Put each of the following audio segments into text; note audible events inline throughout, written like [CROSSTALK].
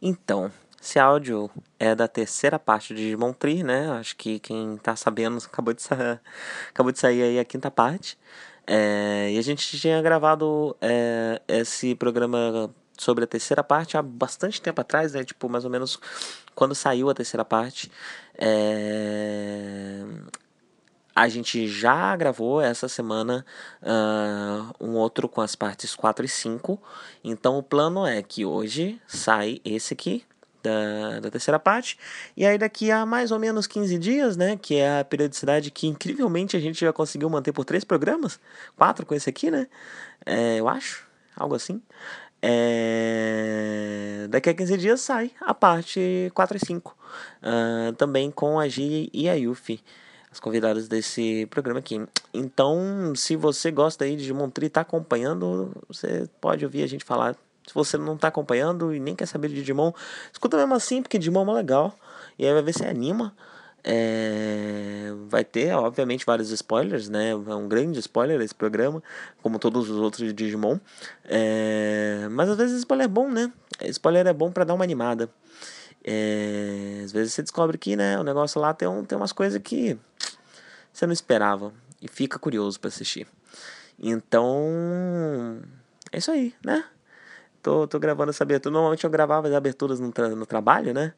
Então, esse áudio é da terceira parte de Digimon Tree, né? Acho que quem tá sabendo [LAUGHS] acabou de, sa acabou de sair aí a quinta parte. É, e a gente tinha gravado é, esse programa sobre a terceira parte há bastante tempo atrás, né? Tipo, mais ou menos quando saiu a terceira parte. É... A gente já gravou essa semana uh, um outro com as partes 4 e 5. Então o plano é que hoje sai esse aqui, da, da, terceira parte. E aí daqui a mais ou menos 15 dias, né? Que é a periodicidade que incrivelmente a gente já conseguiu manter por três programas. Quatro com esse aqui, né? É, eu acho. Algo assim. É... Daqui a 15 dias sai a parte 4 e 5. Uh, ah, também com a Gi e a Yuffie, as convidadas desse programa aqui. Então, se você gosta aí de Digimon Tree está acompanhando, você pode ouvir a gente falar. Se você não está acompanhando e nem quer saber de Digimon, escuta mesmo assim, porque Digimon é legal. E aí vai ver se anima. É, vai ter, obviamente, vários spoilers, né? É um grande spoiler esse programa, como todos os outros de Digimon. É, mas às vezes spoiler é bom, né? Spoiler é bom para dar uma animada. É, às vezes você descobre que né, o negócio lá tem, um, tem umas coisas que você não esperava e fica curioso para assistir. Então, é isso aí, né? tô, tô gravando essa abertura. Normalmente eu gravava as aberturas no, tra no trabalho, né?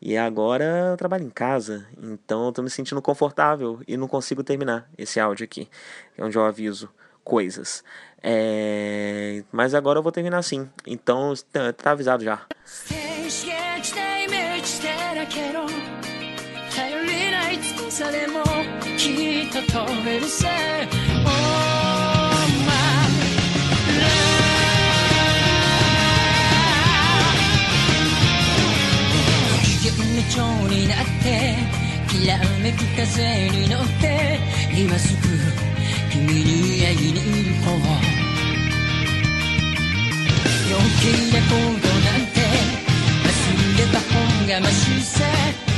E agora eu trabalho em casa. Então eu tô me sentindo confortável e não consigo terminar esse áudio aqui. É onde eu aviso coisas. É... Mas agora eu vou terminar assim. Então tá, tá avisado já. Oh 蝶になってきらめく風に乗って今すぐ君に会いに行こう。余計なことなんて忘れた方がましさ。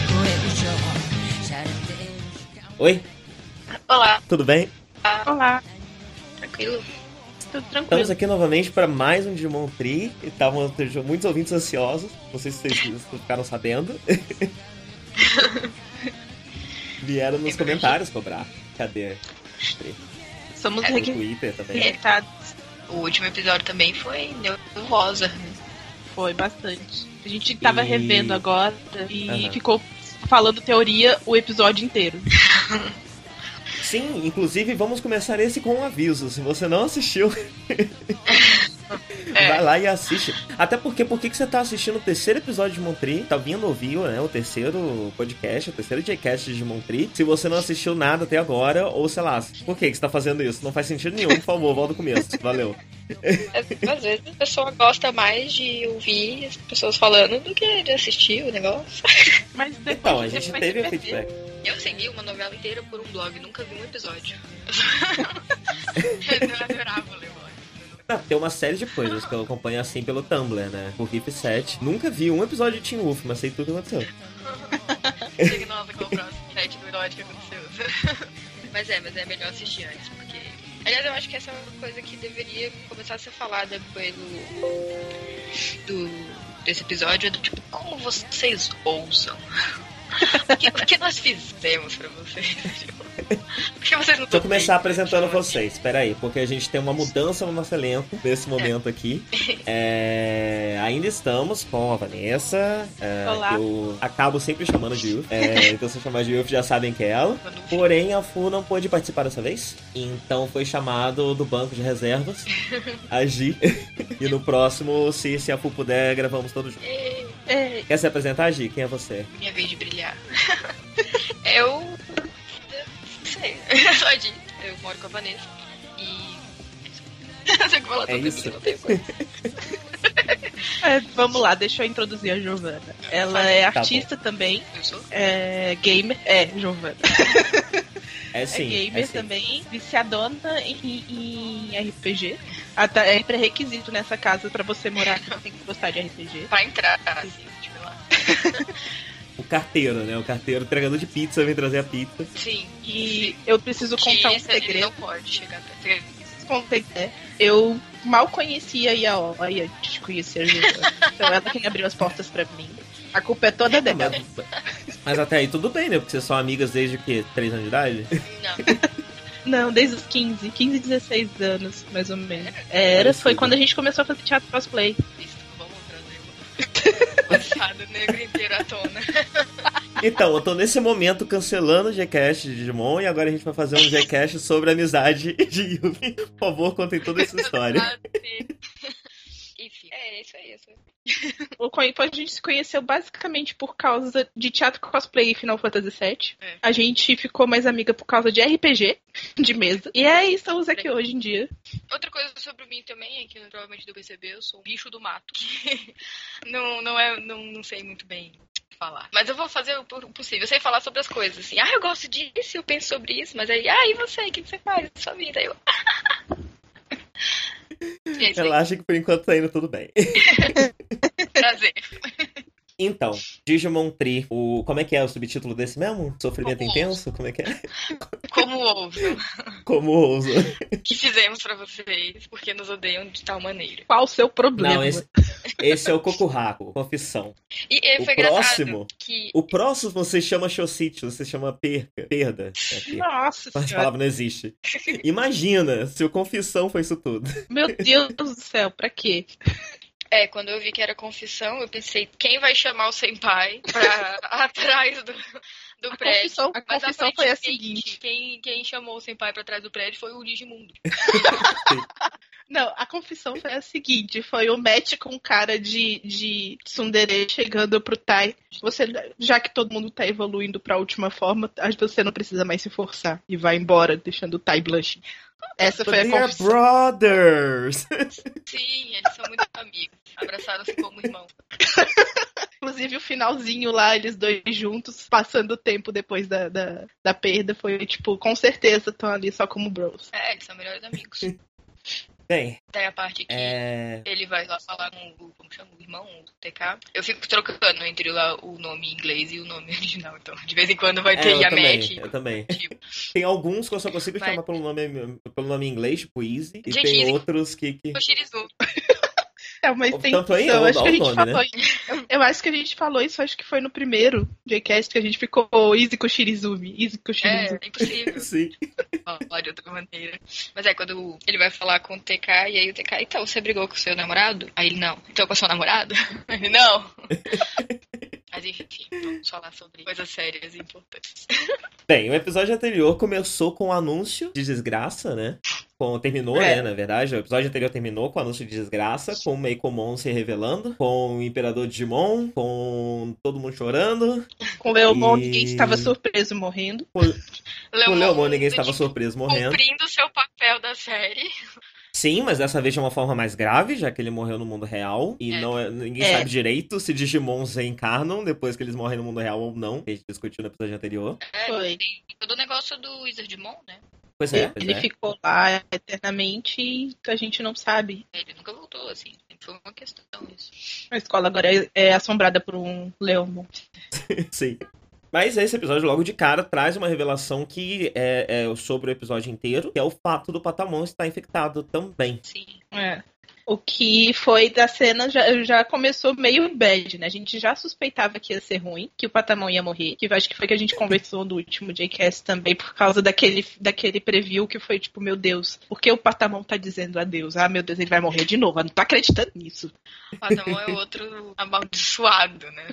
これ以上しゃれて Oi? Olá. Tudo bem? Olá. Tranquilo? Tudo tranquilo. Estamos aqui novamente para mais um Digimon Tree. Estavam muitos ouvintes ansiosos. Não sei se vocês [LAUGHS] ficaram sabendo. [LAUGHS] Vieram nos comentários cobrar. Cadê? Somos é, Twitter também. O último episódio também foi nervosa. Né? Foi bastante. A gente tava e... revendo agora e uhum. ficou falando teoria o episódio inteiro. [LAUGHS] Sim, inclusive vamos começar esse com um aviso. Se você não assistiu, [LAUGHS] é. vai lá e assiste. Até porque, por que você tá assistindo o terceiro episódio de Montri? Tá vindo ouvir, né? O terceiro podcast, o terceiro Jcast de Montri. Se você não assistiu nada até agora, ou sei lá, por que você tá fazendo isso? Não faz sentido nenhum, por favor, volta do começo. Valeu. Às vezes a pessoa gosta mais de ouvir as pessoas falando do que de assistir o negócio. Mas depois, então, a gente teve o feedback. Eu segui uma novela inteira por um blog, nunca vi um episódio. [LAUGHS] eu adorava ler ah, tem uma série de coisas que eu acompanho assim pelo Tumblr, né? O Hip 7. Nunca vi um episódio de Teen Wolf, mas sei tudo que aconteceu. [LAUGHS] Nossa, qual o próximo set do que aconteceu. [LAUGHS] mas é, mas é melhor assistir antes, porque. Aliás, eu acho que essa é uma coisa que deveria começar a ser falada depois do. do desse episódio. É do tipo, como vocês ousam? O, que, o que nós fizemos pra vocês? Por que vocês não Deixa eu começar apresentando vocês, peraí, porque a gente tem uma mudança no nosso elenco nesse é. momento aqui. [LAUGHS] É, ainda estamos com a Vanessa. É, Olá. Eu acabo sempre chamando de Yuf. É, então se eu chamar de Yuf já sabem que é ela. Porém, a Fu não pôde participar dessa vez. Então foi chamado do banco de reservas. [LAUGHS] A Gi. [LAUGHS] e no próximo, se, se a Fu puder, gravamos todos juntos. Quer se apresentar, Gi? Quem é você? Minha vez de brilhar. [LAUGHS] eu. Não sei. [LAUGHS] Só de. Eu moro com a Vanessa. E. [LAUGHS] é isso. é, vamos lá, deixa eu introduzir a Giovana. Ela é tá artista bom. também. Eu sou? É gamer. É, Giovana. É, sim, é gamer é sim. também, viciadona em, em RPG. Até, é pré-requisito nessa casa pra você morar aqui, tem que gostar de RPG. Pra entrar, assim, tipo lá. [LAUGHS] o carteiro, né? O carteiro entregador de pizza vem trazer a pizza. Sim. E sim. eu preciso contar um segredo. não pode chegar até Contei, é, Eu mal conhecia a Yaoi antes de conhecer a. Então [LAUGHS] ela quem abriu as portas pra mim. A culpa é toda dela. Mas, [LAUGHS] mas até aí tudo bem, né? Porque vocês são amigas desde o quê? 3 anos de idade? Não. [LAUGHS] Não, desde os 15, 15, 16 anos, mais ou menos. Era, foi quando a gente começou a fazer teatro cosplay. Isso, vamos trazer o [LAUGHS] passado negro inteiro à tona. Então, eu tô nesse momento cancelando o Gcast de Digimon e agora a gente vai fazer um Gcast sobre a amizade de Yumi. Por favor, contem toda essa história. Enfim, é isso aí. Isso aí. [LAUGHS] O Coin a gente se conheceu basicamente por causa de teatro cosplay e Final Fantasy VII. É. A gente ficou mais amiga por causa de RPG [LAUGHS] de mesa. E aí estamos aqui hoje em dia. Outra coisa sobre mim também é que provavelmente deu perceber, eu sou um bicho do mato. [LAUGHS] não, não, é, não, não sei muito bem falar. Mas eu vou fazer o possível. Eu sei falar sobre as coisas, assim. Ah, eu gosto disso, eu penso sobre isso. Mas aí, ah, e você? O que você faz na sua vida? Aí eu... E é aí. Relaxa que por enquanto tá indo tudo bem. [LAUGHS] Prazer. Então, Digimon Tree, o... como é que é o subtítulo desse mesmo? Sofrimento Como intenso? Como é que é? Como [LAUGHS] ouve Como ouso? que fizemos pra vocês, porque nos odeiam de tal maneira. Qual o seu problema? Não, esse, esse é o Kokuraku, confissão. E, e O foi próximo? que O próximo você chama Shoshitsu, você chama perca, perda. É, perda. Nossa Essa senhora. palavra não existe. Imagina se o confissão foi isso tudo. Meu Deus do céu, pra quê? É, quando eu vi que era confissão, eu pensei, quem vai chamar o senpai pra [LAUGHS] atrás do, do A prédio? confissão, a Mas confissão foi a seguinte. Quem, quem chamou o senpai pra trás do prédio foi o Digimundo. [LAUGHS] Não, a confissão foi a seguinte: foi o match com o cara de, de Tsundere chegando pro Tai. Você, já que todo mundo tá evoluindo pra última forma, você não precisa mais se forçar e vai embora, deixando o Tai blushing. Essa foi a They are confissão. brothers! [LAUGHS] Sim, eles são muito amigos. Abraçaram-se como irmãos. [LAUGHS] Inclusive, o finalzinho lá, eles dois juntos, passando o tempo depois da, da, da perda, foi tipo, com certeza estão ali só como bros. É, eles são melhores amigos. [LAUGHS] Bem, Daí a parte que é. ele vai lá falar com o, como chama, o irmão, o TK. Eu fico trocando entre lá o nome em inglês e o nome [LAUGHS] original. Então, de vez em quando vai É, ter também, Yamet. eu também. Tipo, Tem alguns que eu só consigo Mas- chamar pelo nome, pelo nome em inglês, tipo Easy, e Gente, tem Easy- outros que. que... É uma Tanto extensão. aí, ou- acho que a gente nome, falou. Eu, eu acho que a gente falou isso, acho que foi no primeiro Jcast que a gente ficou Easy com Shirizumi. Easy com É, Shirizumi. é impossível [LAUGHS] Sim. falar de outra maneira. Mas é quando ele vai falar com o TK e aí o TK, então, você brigou com o seu namorado? Aí ele, não. Então com a sua namorada? [LAUGHS] Ele, não. [LAUGHS] Mas enfim, vamos falar sobre coisas sérias e importantes. [LAUGHS] Bem, o episódio anterior começou com o anúncio de desgraça, né? Com, terminou, É. né, na verdade. O episódio anterior terminou com o anúncio de desgraça, com o Meikomon se revelando, com o Imperador Digimon, com todo mundo chorando. Com o Leomon, E- ninguém estava surpreso morrendo. Com o [LAUGHS] Leomon ninguém estava surpreso morrendo. Cumprindo o seu papel da série. Sim, mas dessa vez de uma forma mais grave, já que ele morreu no mundo real. E É. não é- ninguém É. sabe direito se Digimons reencarnam depois que eles morrem no mundo real ou não. que A gente discutiu no episódio anterior. É, Foi. Tem todo o negócio do Wizardmon, né? Pois é, pois ele é. ficou lá eternamente e a gente não sabe. Ele nunca voltou, assim. Sempre foi uma questão isso. A escola agora é, é assombrada por um Leomon. [LAUGHS] Sim. Mas esse episódio, logo de cara, traz uma revelação que é, é sobre o episódio inteiro, que é o fato do Patamon estar infectado também. Sim. É. O que foi da cena já, já começou meio bad, né? A gente já suspeitava que ia ser ruim, que o Patamon ia morrer. Que acho que foi que a gente conversou no último JCast também, por causa daquele, daquele preview que foi tipo, meu Deus, por que o Patamon tá dizendo adeus? Ah, meu Deus, ele vai morrer de novo. Eu não tô acreditando nisso. O Patamon é outro amaldiçoado, né?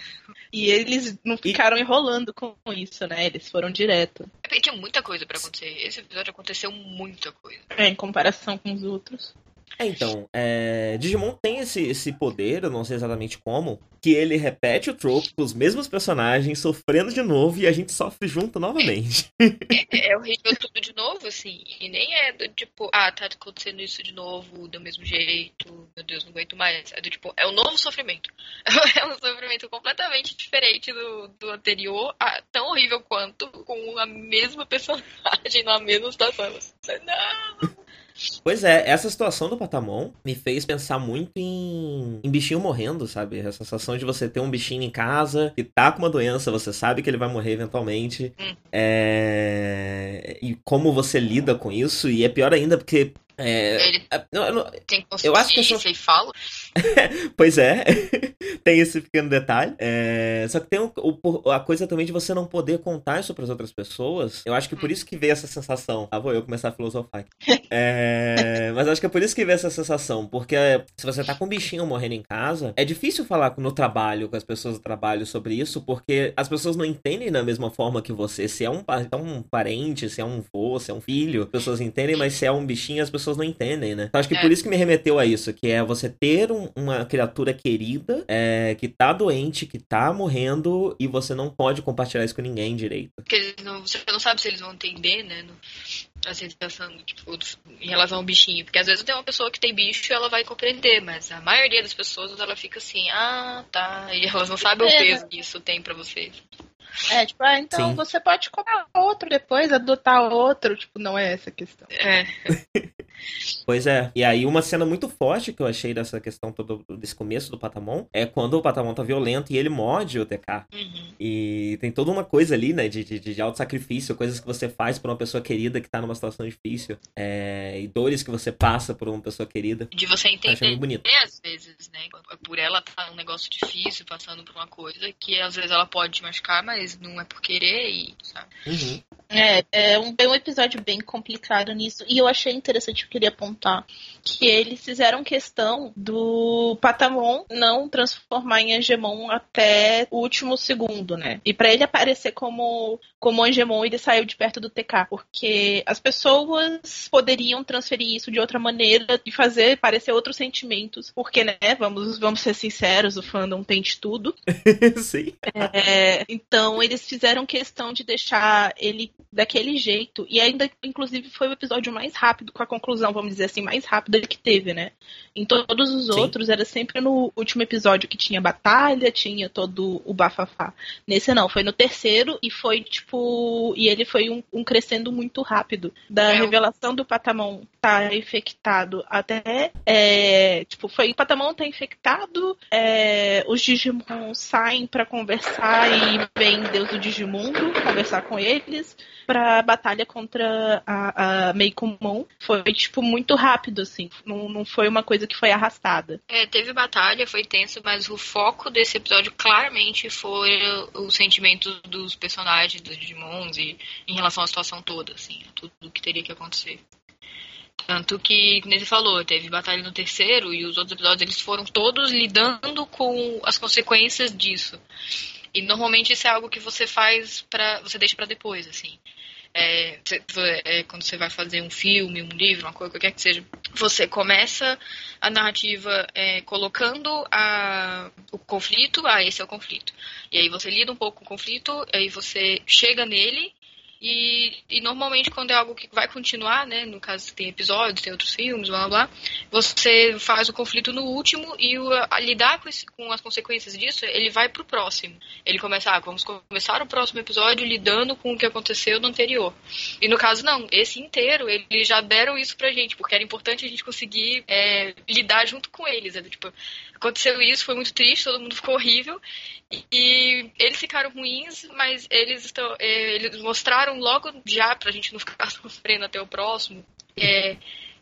E eles não ficaram enrolando com isso, né? Eles foram direto. É porque tinha muita coisa pra acontecer. Esse episódio aconteceu muita coisa. É, em comparação com os outros. É, então, é, Digimon tem esse, esse poder, eu não sei exatamente como, que ele repete o trope com os mesmos personagens, sofrendo de novo, e a gente sofre junto novamente. [LAUGHS] É, é horrível tudo de novo, assim. E nem é do tipo, ah, tá acontecendo isso de novo, do mesmo jeito, meu Deus, não aguento mais. É do tipo, é um novo sofrimento. [LAUGHS] É um sofrimento completamente diferente do, do anterior, ah, tão horrível quanto, com a mesma personagem na mesma situação. Você, Não! Pois é, essa situação do Patamon me fez pensar muito em, em bichinho morrendo, sabe? Essa sensação de você ter um bichinho em casa que tá com uma doença, você sabe que ele vai morrer eventualmente. Hum. É... E como você lida com isso, e é pior ainda porque É, Ele é, não- tem Eu acho que consciência essa- e fala. [LAUGHS] Pois é, [LAUGHS] tem esse pequeno detalhe. É, Só que tem o- o- a coisa também de você não poder contar isso para as outras pessoas. Eu acho que por isso que veio essa sensação. Ah, vou eu começar a filosofar aqui. [LAUGHS] É, Mas acho que é por isso que veio essa sensação. Porque se você tá com um bichinho morrendo em casa, é difícil falar no trabalho, com as pessoas do trabalho sobre isso, porque as pessoas não entendem da mesma forma que você. Se é um, é um parente, se é um vô, se é um filho, as pessoas entendem, mas se é um bichinho, as pessoas não entendem, né? Então acho que É. por isso que me remeteu a isso, que é você ter um- uma criatura querida é, que tá doente, que tá morrendo, e você não pode compartilhar isso com ninguém direito. Porque não, você não sabe se eles vão entender, né? No, a sensação, tipo, em relação ao bichinho. Porque às vezes tem uma pessoa que tem bicho e ela vai compreender, mas a maioria das pessoas ela fica assim, ah, tá. E elas não sabem o É. peso que isso tem pra vocês. É, tipo, ah, então Sim. você pode comprar outro depois, adotar outro. Tipo, não é essa a questão. É. [LAUGHS] Pois é. E aí, uma cena muito forte que eu achei dessa questão todo, desse começo do Patamon é quando o Patamon tá violento e ele morde o TK. Uhum. E tem toda uma coisa ali, né, de, de, de auto-sacrifício, coisas que você faz por uma pessoa querida que tá numa situação difícil. É, e dores que você passa por uma pessoa querida. De você entender muito bonito. às vezes, né? Por ela tá um negócio difícil, passando por uma coisa que às vezes ela pode te machucar, mas não é por querer e, sabe? Uhum. É, é um, é um episódio bem complicado nisso. E eu achei interessante, eu queria apontar, que eles fizeram questão do Patamon não transformar em Angemon até o último segundo, né? E pra ele aparecer como, como Angemon, ele saiu de perto do TK. Porque as pessoas poderiam transferir isso de outra maneira e fazer parecer outros sentimentos. Porque, né, vamos, vamos ser sinceros, o fandom tem de tudo. [LAUGHS] Sim. É, então eles fizeram questão de deixar ele daquele jeito. E ainda, inclusive, foi o episódio mais rápido, com a conclusão, vamos dizer assim, mais rápida que teve, né? Em todos os Sim. outros, era sempre no último episódio que tinha batalha, tinha todo o bafafá. Nesse não, foi no terceiro e foi tipo. E ele foi um, um crescendo muito rápido. Da É, revelação do Patamon tá infectado até. é, tipo, foi o Patamon tá infectado, é, os Digimon saem pra conversar e vem Deus do Digimundo conversar com eles pra batalha contra a, a Meikumon. Foi, tipo, muito rápido, assim. Não, não foi uma coisa que foi arrastada. É, teve batalha, foi tenso, mas o foco desse episódio claramente foi os sentimentos dos personagens, dos Digimons e em relação à situação toda, assim, a tudo que teria que acontecer. Tanto que, como ele falou, teve batalha no terceiro e os outros episódios eles foram todos lidando com as consequências disso. E normalmente isso é algo que você faz para você deixa pra depois, assim. É, é, quando você vai fazer um filme, um livro, uma coisa, qualquer que seja, você começa a narrativa é, colocando a, o conflito, ah, esse é o conflito. E aí você lida um pouco com o conflito, aí você chega nele, e, e normalmente quando é algo que vai continuar, né, no caso tem episódios, tem outros filmes, blá blá blá, você faz o conflito no último e o, a lidar com, esse- com as consequências disso, ele vai pro próximo. Ele começa, ah, vamos começar o próximo episódio lidando com o que aconteceu no anterior. E no caso, não, esse inteiro, eles já deram isso pra gente, porque era importante a gente conseguir é, lidar junto com eles. né? Tipo, aconteceu isso, foi muito triste, todo mundo ficou horrível. E, eles ficaram ruins, mas eles estão. é, eles mostraram logo já, pra gente não ficar [LAUGHS] sofrendo até o próximo. é,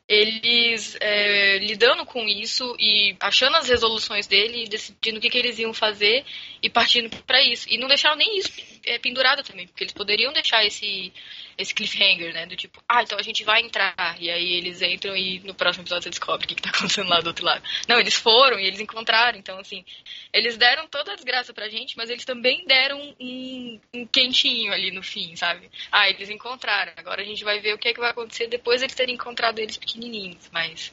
eles é, lidando com isso e achando as resoluções dele e decidindo o que, que eles iam fazer e partindo pra isso. E não deixaram nem isso é, pendurado também, porque eles poderiam deixar esse, esse cliffhanger, né? Do tipo, ah, então a gente vai entrar. E aí eles entram e no próximo episódio você descobre o que, que tá acontecendo lá do outro lado. Não, eles foram e eles encontraram. Então, assim, eles deram toda a desgraça pra gente, mas eles também deram um, um quentinho ali no fim, sabe? Ah, eles encontraram. Agora a gente vai ver o que, é que vai acontecer depois eles terem encontrado eles pequenininhos. Mas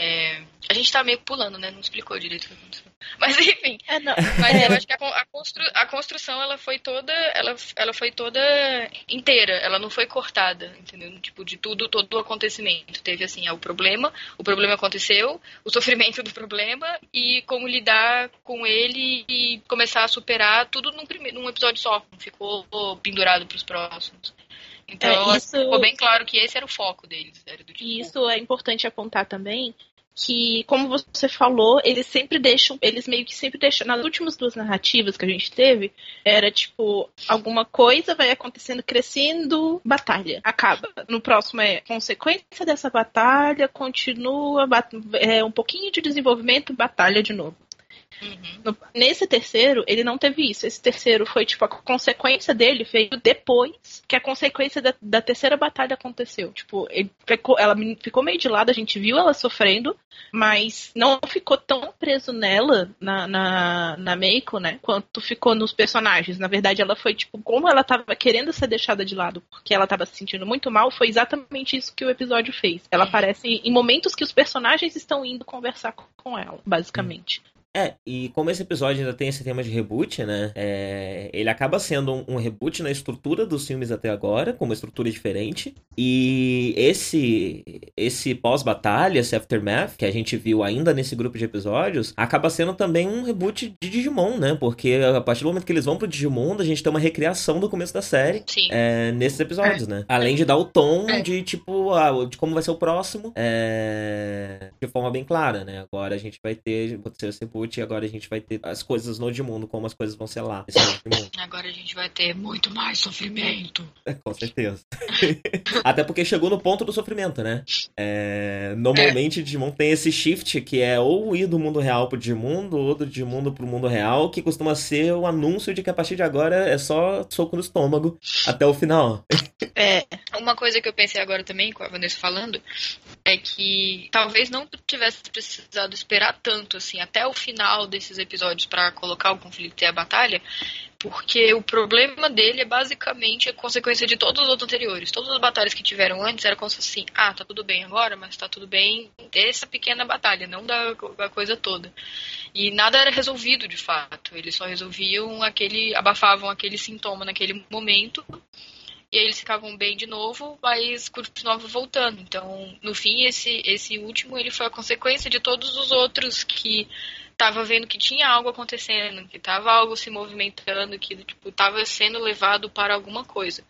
é, a gente tá meio pulando, né? Não explicou direito o que aconteceu. [LAUGHS] Mas enfim, É, mas É. eu acho que a, con- a constru- a construção ela foi toda, ela, ela foi toda inteira, ela não foi cortada, entendeu? Tipo de tudo, todo o acontecimento. Teve assim, é o problema, o problema aconteceu, o sofrimento do problema e como lidar com ele e começar a superar tudo num, prime- num episódio só, não ficou pendurado pros próximos. Então, É, isso- ficou bem claro que esse era o foco deles, era tipo, E isso é importante apontar também que, como você falou, eles sempre deixam, eles meio que sempre deixam, nas últimas duas narrativas que a gente teve, era tipo, alguma coisa vai acontecendo, crescendo, batalha, acaba. No próximo é consequência dessa batalha, continua, é, um pouquinho de desenvolvimento, batalha de novo. Uhum. No, nesse terceiro, ele não teve isso. Esse terceiro foi, tipo, a consequência dele veio depois que a consequência da, da terceira batalha aconteceu. Tipo, ficou, ela ficou meio de lado, a gente viu ela sofrendo, mas não ficou tão preso nela, na, na, na Meiko, né? Quanto ficou nos personagens. Na verdade, ela foi, tipo, como ela tava querendo ser deixada de lado porque ela tava se sentindo muito mal, foi exatamente isso que o episódio fez. Ela uhum. aparece em momentos que os personagens estão indo conversar com ela, basicamente. É, e como esse episódio ainda tem esse tema de reboot, né? É, ele acaba sendo um, um, reboot na estrutura dos filmes até agora, com uma estrutura diferente. E esse esse pós-batalha, esse aftermath, que a gente viu ainda nesse grupo de episódios, acaba sendo também um reboot de Digimon, né? Porque a partir do momento que eles vão pro Digimon, a gente tem uma recriação do começo da série é, nesses episódios, é. né? Além de dar o tom é. de, tipo, a, de como vai ser o próximo, é, de forma bem clara, né? Agora a gente vai ter, pode ser esse reboot e agora a gente vai ter as coisas no Edmundo, como as coisas vão ser lá. [LAUGHS] Agora a gente vai ter muito mais sofrimento. É, com certeza. [LAUGHS] Até porque chegou no ponto do sofrimento, né? É, normalmente é. Digimon tem esse shift que é ou ir do mundo real pro Digimundo, ou do Digimundo pro mundo real, que costuma ser o anúncio de que a partir de agora é só soco no estômago até o final. É, uma coisa que eu pensei agora também, com a Vanessa falando, é que talvez não tivesse precisado esperar tanto, assim, até o final desses episódios para colocar o conflito e a batalha, porque o problema dele é basicamente a consequência de todos os outros anteriores. Todas as batalhas que tiveram antes era como se assim, ah, tá tudo bem agora, mas tá tudo bem dessa pequena batalha, não da, da coisa toda. E nada era resolvido de fato. Eles só resolviam aquele, abafavam aquele sintoma naquele momento e aí eles ficavam bem de novo, mas continuavam voltando. Então, no fim, esse, esse último ele foi a consequência de todos os outros que tava vendo que tinha algo acontecendo, que tava algo se movimentando, que tipo tava sendo levado para alguma coisa.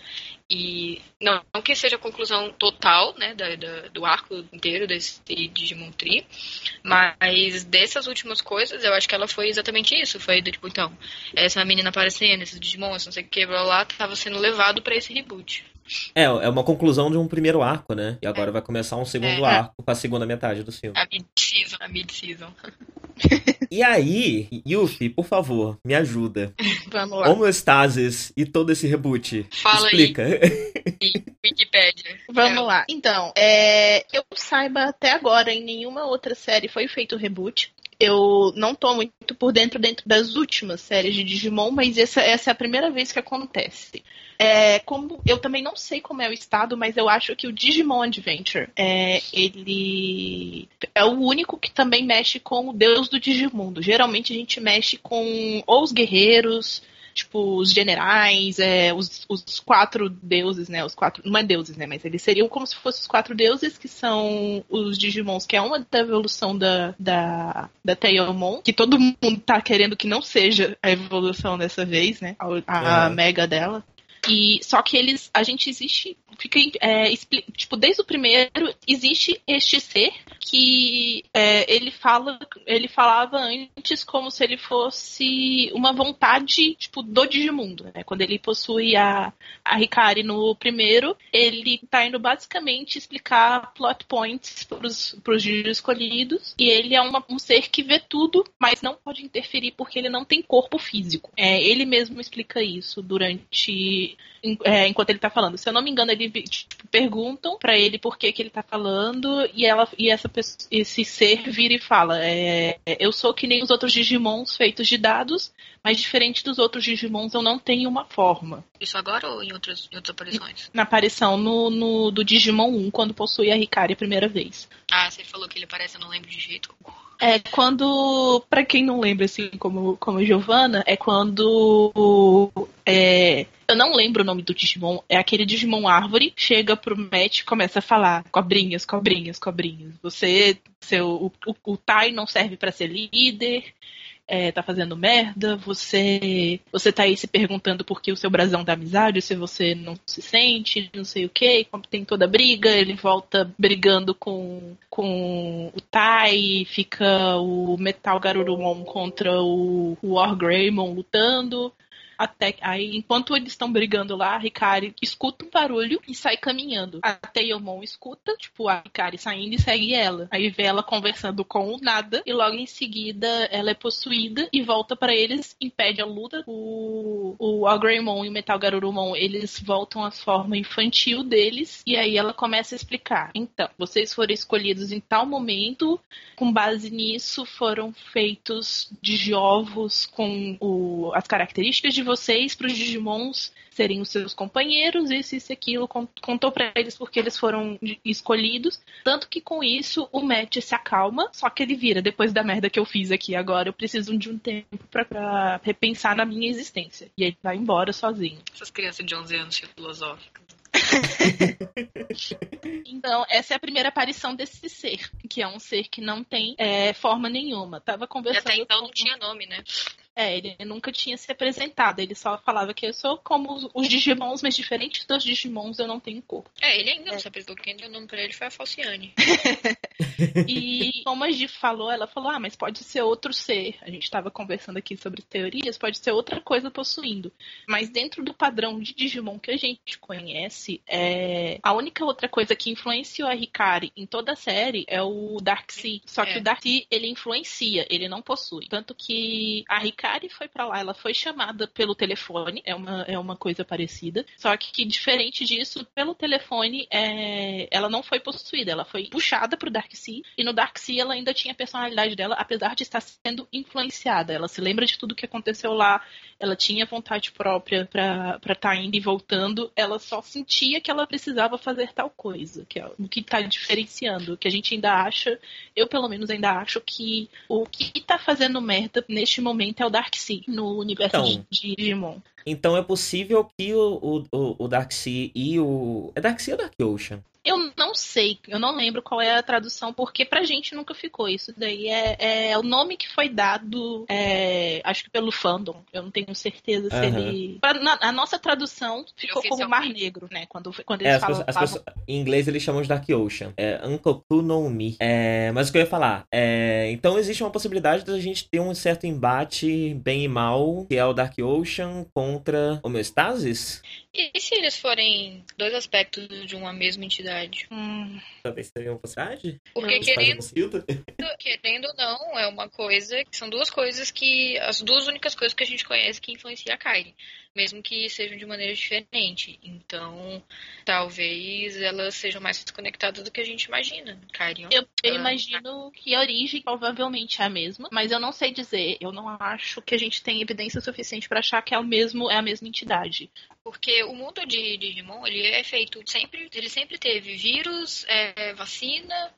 E não, não que seja a conclusão total, né, da, da, do arco inteiro desse Digimon Tree, mas dessas últimas coisas, eu acho que ela foi exatamente isso, foi do tipo, então, essa menina aparecendo, esses Digimons, não sei o que, blá, blá, tava sendo levado para esse reboot. É, é uma conclusão de um primeiro arco, né? E agora é. vai começar um segundo é. arco com a segunda metade do filme. A mid-season, a mid-season. [LAUGHS] e aí, Yuffie, por favor, me ajuda. [LAUGHS] Vamos lá. Homeostasis e todo esse reboot. Fala Explica. [LAUGHS] aí. Wikipedia. Vamos é. lá. Então, é, eu saiba até agora, em nenhuma outra série foi feito reboot eu não tô muito por dentro dentro das últimas séries de Digimon, mas essa, essa é a primeira vez que acontece. É, como eu também não sei como é o estado, mas eu acho que o Digimon Adventure é, ele é o único que também mexe com o deus do Digimundo. Geralmente a gente mexe com ou os guerreiros, tipo, os generais, é, os, os quatro deuses, né? Os quatro. Não é deuses, né? Mas eles seriam como se fossem os quatro deuses, que são os Digimons, que é uma da evolução da, da, da Tailmon, que todo mundo tá querendo que não seja a evolução dessa vez, né? A, a é. mega dela. E só que eles, a gente existe, fica é, tipo desde o primeiro existe este ser que é, ele fala, ele falava antes como se ele fosse uma vontade tipo do Digimundo, né? Quando ele possui a a Hikari no primeiro, ele tá indo basicamente explicar plot points pros, pros escolhidos e ele é uma, um ser que vê tudo, mas não pode interferir porque ele não tem corpo físico. É, ele mesmo explica isso durante é, enquanto ele tá falando. Se eu não me engano, ele tipo, perguntam para ele por que, que ele tá falando e ela e essa esse ser vira e fala: é, Eu sou que nem os outros Digimons feitos de dados, mas diferente dos outros Digimons, eu não tenho uma forma. Isso agora ou em outras, em outras aparições? Na aparição no, no, do Digimon 1, quando possui a Ricari a primeira vez. Ah, você falou que ele aparece, eu não lembro de jeito. É quando, para quem não lembra, assim, como, como Giovanna, é quando. É, eu não lembro o nome do Digimon. É aquele Digimon árvore. Chega pro Matt e começa a falar: cobrinhas, cobrinhas, cobrinhas. Você. Seu, o, o, o Tai não serve para ser líder. É, tá fazendo merda, você você tá aí se perguntando por que o seu brasão da amizade, se você não se sente, não sei o que, tem toda a briga, ele volta brigando com, com o Tai, fica o Metal Garurumon contra o, o War Greymon lutando. Até aí, enquanto eles estão brigando lá, a Hikari escuta um barulho e sai caminhando. A Teomon escuta, tipo, a Hikari saindo e segue ela. Aí vê ela conversando com o nada e logo em seguida ela é possuída e volta para eles, impede a luta. O, o Agreymon e o Metal Garurumon, eles voltam à forma infantil deles e aí ela começa a explicar. Então, vocês foram escolhidos em tal momento, com base nisso foram feitos de ovos com o, as características de vocês para os Digimons serem os seus companheiros, isso, isso, aquilo, contou para eles porque eles foram escolhidos. Tanto que com isso o Matt se acalma, só que ele vira, depois da merda que eu fiz aqui agora, eu preciso de um tempo para repensar na minha existência. E ele vai embora sozinho. Essas crianças de 11 anos filosóficas. [LAUGHS] então, essa é a primeira aparição desse ser, que é um ser que não tem é, forma nenhuma. Tava conversando. E até então com... não tinha nome, né? É, ele nunca tinha se apresentado. Ele só falava que eu sou como os Digimons, mas diferente dos Digimons, eu não tenho corpo. É, ele ainda é. não se apresentou. Quem deu o nome pra ele foi a Falciane. [LAUGHS] e como a Gi falou, ela falou: ah, mas pode ser outro ser. A gente estava conversando aqui sobre teorias, pode ser outra coisa possuindo. Mas dentro do padrão de Digimon que a gente conhece, é... a única outra coisa que influenciou a Hikari em toda a série é o Darkseid. Só que é. o Darkseid, ele influencia, ele não possui. Tanto que a Hikari Kari foi para lá, ela foi chamada pelo telefone, é uma, é uma coisa parecida. Só que, que diferente disso, pelo telefone, é, ela não foi possuída, ela foi puxada pro Dark Sea, e no Dark Sea ela ainda tinha a personalidade dela, apesar de estar sendo influenciada. Ela se lembra de tudo que aconteceu lá, ela tinha vontade própria para estar tá indo e voltando, ela só sentia que ela precisava fazer tal coisa, que é o que está diferenciando, que a gente ainda acha, eu pelo menos ainda acho que o que está fazendo merda neste momento é o Darkseid no universo então, de Digimon. Então é possível que o, o, o Darkseid e o. É Darkseid ou Dark Ocean? Eu não sei, eu não lembro qual é a tradução, porque pra gente nunca ficou. Isso daí é, é o nome que foi dado, é, acho que pelo fandom. Eu não tenho certeza se uhum. ele. Pra, na, a nossa tradução ficou como Mar Negro, né? Quando, quando eles é, falam. As pessoas, em inglês eles chamam de Dark Ocean. É Ankoku no Mi. É, mas o que eu ia falar? É, então existe uma possibilidade da gente ter um certo embate bem e mal, que é o Dark Ocean contra homeostasis? E se eles forem dois aspectos de uma mesma entidade? Hum. Talvez seria uma possibilidade? Porque querendo, [LAUGHS] querendo ou não, é uma coisa. São duas coisas que. As duas únicas coisas que a gente conhece que influenciam a Kylie mesmo que sejam de maneira diferente. Então, talvez elas sejam mais conectadas do que a gente imagina. Carrion, eu, eu imagino que a origem provavelmente é a mesma, mas eu não sei dizer. Eu não acho que a gente tem evidência suficiente para achar que é o mesmo, é a mesma entidade. Porque o mundo de Digimon, ele é feito sempre, ele sempre teve vírus, é, vacina,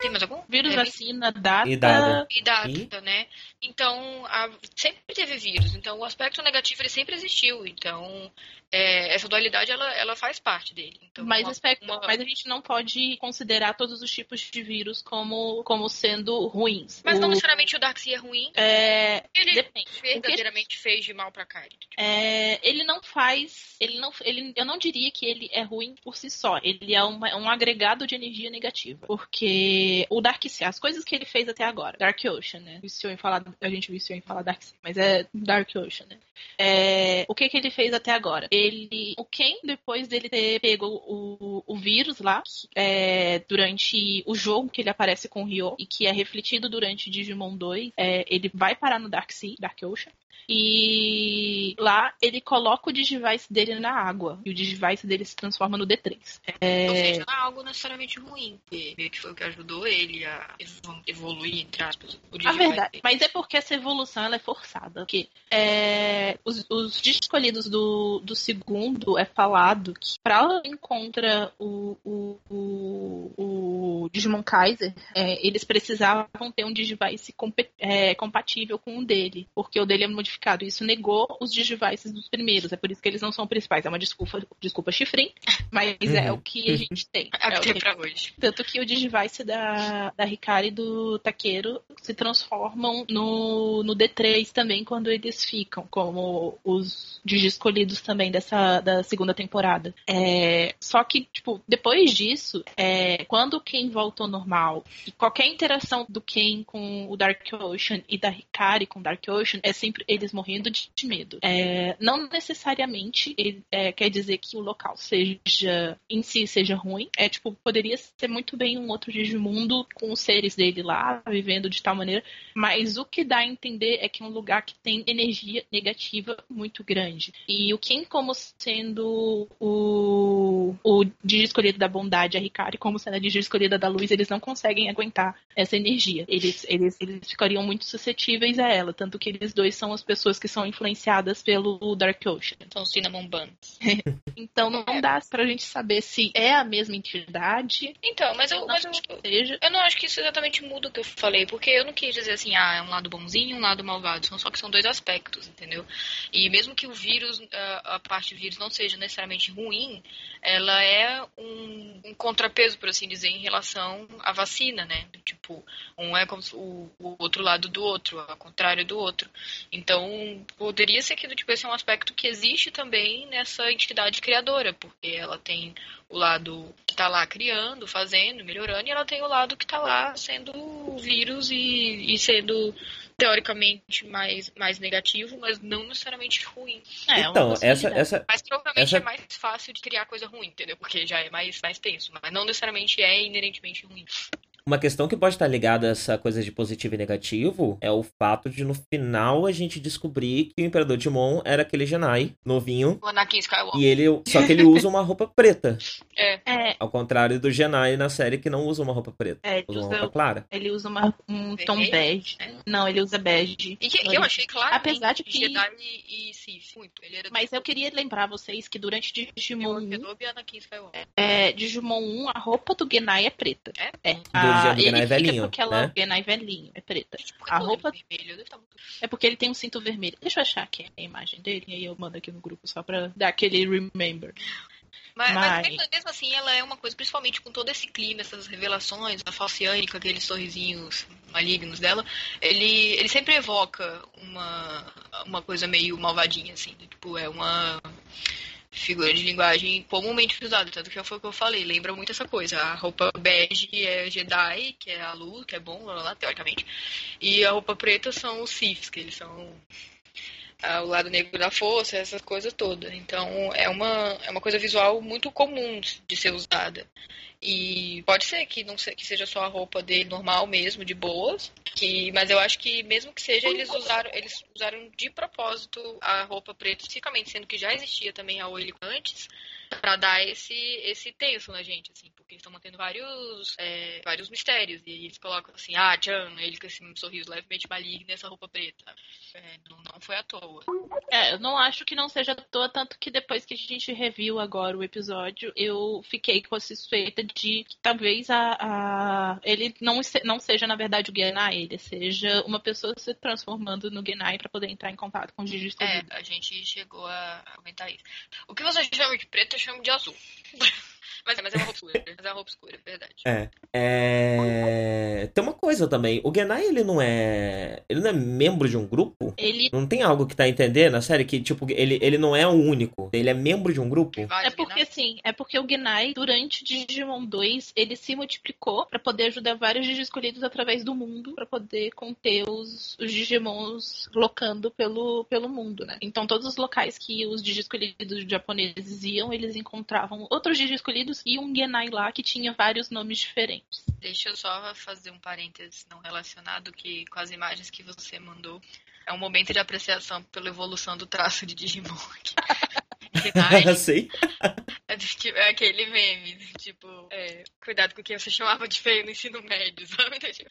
tem mais algum? Vírus, é, vacina, data. E data. E data, e? né? Então, a, sempre teve vírus. Então, o aspecto negativo ele sempre existiu. Então, é, essa dualidade ela, ela faz parte dele. Então, mas, uma, aspecto, uma... mas a gente não pode considerar todos os tipos de vírus como, como sendo ruins. Mas o... não necessariamente o Darkseid é ruim. É... Ele Depende. verdadeiramente fez de mal pra Kylie. É... Ele não faz. Ele não, ele, eu não diria que ele é ruim por si só. Ele é uma, um agregado de energia negativa. Porque o Darkseid, as coisas que ele fez até agora, Dark Ocean, né? Viciou em falar a gente viciou em falar Dark Sea, mas é Dark Ocean, né? É, o que que ele fez até agora? Ele, o Ken, depois dele ter pego o, o vírus lá, é, durante o jogo que ele aparece com o Ryo, e que é refletido durante Digimon 2, é, ele vai parar no Dark Sea, Dark Ocean, e lá ele coloca o Digivice dele na água. E o Digivice dele se transforma no D3. É... Ou seja, não é algo necessariamente ruim. Que meio que foi o que ajudou ele a evoluir, entre aspas, o Digivice. A verdade. Mas é porque essa evolução ela é forçada. Porque é, os, os escolhidos do, do segundo é falado que pra encontrar o, o, o, o Digimon Kaiser, é, eles precisavam ter um Digivice é, compatível com o dele. Porque o dele é modificado. Isso negou os Digivices dos primeiros. É por isso que eles não são principais. É uma desculpa, desculpa chifrim, mas uhum. [LAUGHS] é o que a gente tem. É, é o que tem pra hoje. Tanto que o Digivice da, da Ricari e do Taqueiro se transformam no, no D3 também quando eles ficam, como os Digi escolhidos também dessa da segunda temporada. É, só que, tipo, depois disso, é, quando o Ken voltou normal e qualquer interação do Ken com o Dark Ocean e da Hikari com o Dark Ocean é sempre eles morrendo de medo. É, não necessariamente ele, é, quer dizer que o local seja em si seja ruim. É tipo, poderia ser muito bem um outro Digimundo com os seres dele lá, vivendo de tal maneira. Mas o que dá a entender é que é um lugar que tem energia negativa muito grande. E o Ken como sendo o, o Digi escolhido da bondade, a Hikari como sendo a Digi escolhida da luz, eles não conseguem aguentar essa energia. Eles, eles, eles ficariam muito suscetíveis a ela, tanto que eles dois são as pessoas que são influenciadas pelo Dark Ocean. São Cinnamon Buns. [LAUGHS] então não é. dá pra gente saber se é a mesma entidade. Então, mas eu, mas eu, seja. eu não acho que isso exatamente muda o que eu falei, porque eu não quis dizer assim, ah, é um lado bonzinho e um lado malvado. São só que são dois aspectos, entendeu? E mesmo que o vírus, a parte do vírus não seja necessariamente ruim, ela é um, um contrapeso, por assim dizer, em relação à vacina, né? Tipo, um é como o, o outro lado do outro, ao contrário do outro. Então, poderia ser que tipo, esse é um aspecto que existe também nessa entidade criadora, porque ela tem o lado que está lá criando, fazendo, melhorando, e ela tem o lado que está lá sendo vírus e, e sendo teoricamente mais, mais negativo, mas não necessariamente ruim. É, então, essa, essa. Mas provavelmente essa... é mais fácil de criar coisa ruim, entendeu? Porque já é mais, mais tenso, mas não necessariamente é inerentemente ruim. Uma questão que pode estar ligada a essa coisa de positivo e negativo é o fato de no final a gente descobrir que o Imperador Timon era aquele Genai novinho. O Anakin Skywalker. E ele, só que ele usa uma roupa preta. É. é. Ao contrário do Genai na série que não usa uma roupa preta. É, usa, usa uma roupa clara. Ele usa uma, um tom bege. É. Não, ele usa bege. E que, eu achei claro. Apesar de que. Jedi e, e Sith. Muito. Ele era Mas eu queria lembrar vocês que durante Digimon 1. É, é, Digimon 1, a roupa do Genai é preta. É? É. A, do Genai é velhinho porque ela, né? Genai velhinho, é preta. A roupa. Vermelho, é porque ele tem um cinto vermelho. Deixa eu achar aqui a imagem dele e aí eu mando aqui no grupo só pra dar aquele remember. Mas, mas... mas, mesmo assim, ela é uma coisa, principalmente com todo esse clima, essas revelações, a falciane com aqueles sorrisinhos malignos dela, ele, ele sempre evoca uma, uma coisa meio malvadinha, assim. Tipo, é uma figura de linguagem comumente usada, tanto que foi o que eu falei, lembra muito essa coisa. A roupa bege é Jedi, que é a luz, que é bom, lá, teoricamente, e a roupa preta são os Siths, que eles são o lado negro da força, essas coisas todas. Então é uma, é uma coisa visual muito comum de ser usada. E pode ser que não se, que seja só a roupa dele normal mesmo, de boas. Que, mas eu acho que mesmo que seja, eles usaram, eles usaram de propósito a roupa preta, especificamente, sendo que já existia também a Oily antes, para dar esse, esse tenso na gente, assim, porque eles estão mantendo vários, é, vários mistérios. E eles colocam assim, ah, Chan, ele com esse sorriso levemente maligno nessa roupa preta. É, não, não foi à toa. É, eu não acho que não seja à toa, tanto que depois que a gente reviu agora o episódio, eu fiquei com a suspeita de que talvez a, a ele não, não seja, na verdade, o Genai, ele seja uma pessoa se transformando no Genai para poder entrar em contato com o Gigi É, a gente chegou a comentar isso. O que você chama de preto, eu chamo de azul. Mas é, mas é uma roupa escura. [LAUGHS] Mas é uma roupa escura, é verdade. É. é. Tem uma coisa também. O Genai, ele não é. Ele não é membro de um grupo? Ele. Não tem algo que tá entendendo na série que, tipo, ele, ele não é o único. Ele é membro de um grupo? É porque, sim. É porque o Genai, durante Digimon 2, ele se multiplicou para poder ajudar vários Digi escolhidos através do mundo, para poder conter os, os Digimons locando pelo, pelo mundo, né? Então, todos os locais que os Digi escolhidos japoneses iam, eles encontravam outros Digi escolhidos e um Genai lá que tinha vários nomes diferentes. Deixa eu só fazer um parênteses não relacionado que com as imagens que você mandou. É um momento de apreciação pela evolução do traço de Digimon. [LAUGHS] [LAUGHS] Sei. É, é, aquele meme, tipo, é, cuidado com o que você chamava de feio no ensino médio, [LAUGHS] sabe? Então, tipo...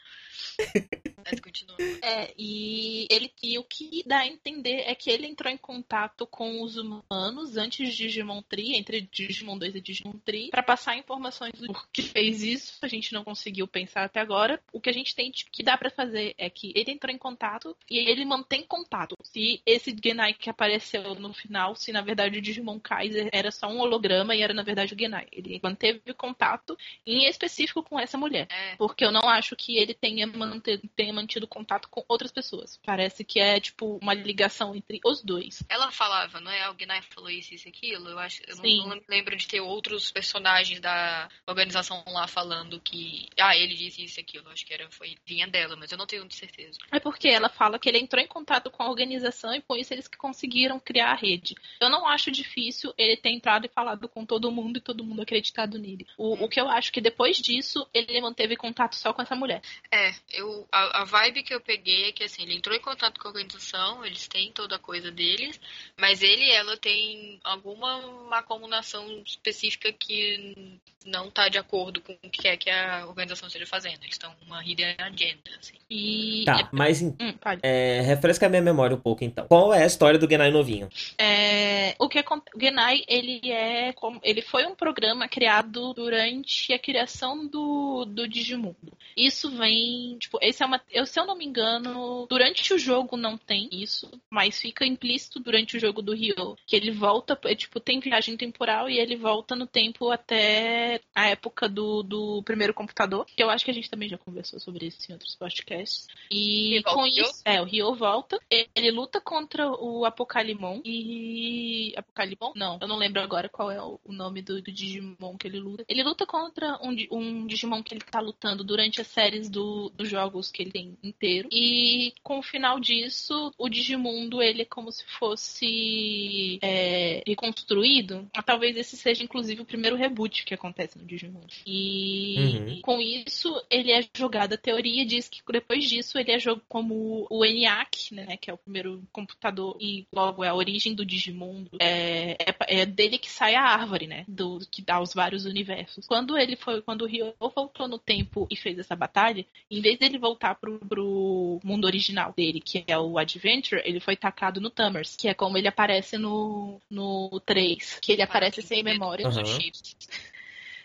Mas continua. É, e ele e o que dá a entender é que ele entrou em contato com os humanos antes de Digimon Tree, entre Digimon 2 e Digimon Tree, para passar informações do que fez isso. A gente não conseguiu pensar até agora. O que a gente tem que dá para fazer é que ele entrou em contato e ele mantém contato. Se esse Genai que apareceu no final, se na verdade o Digimon Kaiser era só um holograma e era na verdade o Genai. Ele manteve contato em específico com essa mulher. É. Porque eu não acho que ele tenha, manter, tenha mantido contato com outras pessoas. Parece que é, tipo, uma ligação entre os dois. Ela falava, não é? Alguém falou isso, isso, aquilo. Eu acho, eu não, Sim. não lembro de ter outros personagens da organização lá falando que, ah, ele disse isso, e aquilo. Eu acho que era, foi vinha dela, mas eu não tenho certeza. É porque ela fala que ele entrou em contato com a organização e com isso eles que conseguiram criar a rede. Eu não acho difícil ele ter entrado e falado com todo mundo e todo mundo acreditado nele. O, o que eu acho que depois disso ele manteve contato só com essa mulher. É, eu, a, a vibe que eu peguei é que assim, ele entrou em contato com a organização, eles têm toda a coisa deles, mas ele e ela tem alguma macumunação específica que não tá de acordo com o que é que a organização esteja fazendo. Eles estão uma hidden agenda, assim. E. Tá, mas em- Hum, é, refresca a minha memória um pouco então. Qual é a história do Genai novinho? É, o que o Genai, ele é como ele foi um programa criado durante a criação do, do Digimundo. Isso vem, tipo, esse é uma, eu se eu não me engano, durante o jogo não tem isso, mas fica implícito durante o jogo do Ryo, que ele volta, é, tipo, tem viagem temporal e ele volta no tempo até a época do, do primeiro computador, que eu acho que a gente também já conversou sobre isso em outros podcasts. E com isso, é, o Ryo volta, ele luta contra o Apocalimon e. Apocalimon? Não, eu não lembro agora qual é o nome do, do Digimon que ele luta. Ele luta contra um, um Digimon que ele tá lutando durante as séries do- dos jogos que ele tem inteiro. E com o final disso, o Digimundo ele é como se fosse é, reconstruído. Talvez esse seja inclusive o primeiro reboot que acontece no Digimundo. E Uhum. com isso, ele é jogado. A teoria diz que depois disso ele é jogo como o ENIAC, né? Que é o primeiro computador e logo é a origem do Digimundo. É, é, é dele que sai a árvore, né? Do, que dá os vários universos. Quando ele foi, quando o Ryo voltou no tempo e fez essa batalha, em vez dele voltar pro, pro mundo original dele, que é o Adventure, ele foi tacado no Tamers, que é como ele aparece no, no 3, que ele aparece sem memória. Aham.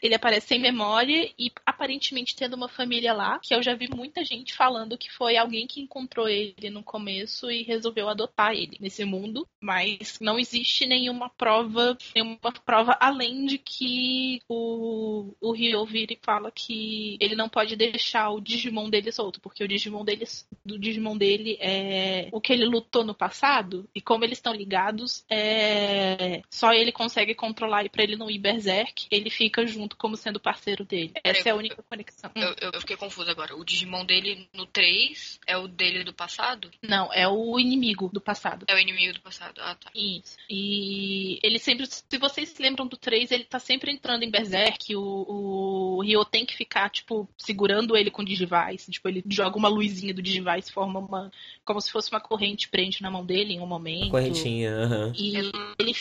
Ele aparece sem memória e aparentemente tendo uma família lá, que eu já vi muita gente falando que foi alguém que encontrou ele no começo e resolveu adotar ele nesse mundo, mas não existe nenhuma prova, nenhuma prova além de que o, o Ryo vira e fala que ele não pode deixar o Digimon dele solto, porque o Digimon dele, do Digimon dele é o que ele lutou no passado, e como eles estão ligados, é só ele consegue controlar e pra ele não ir berserk, ele fica junto como sendo parceiro dele. Essa é a única conexão. Hum, Eu, eu, eu fiquei confusa agora. O Digimon dele no 3 é o dele do passado? Não, é o inimigo do passado. É o inimigo do passado. Ah, tá. Isso. E ele sempre, se vocês se lembram do 3, ele tá sempre entrando em Berserk. O, o Ryo tem que ficar, tipo, segurando ele com o Digivice. Tipo, ele joga uma luzinha do Digivice, forma uma. como se fosse uma corrente, prende na mão dele em um momento. Correntinha, aham. E Eu, não- ele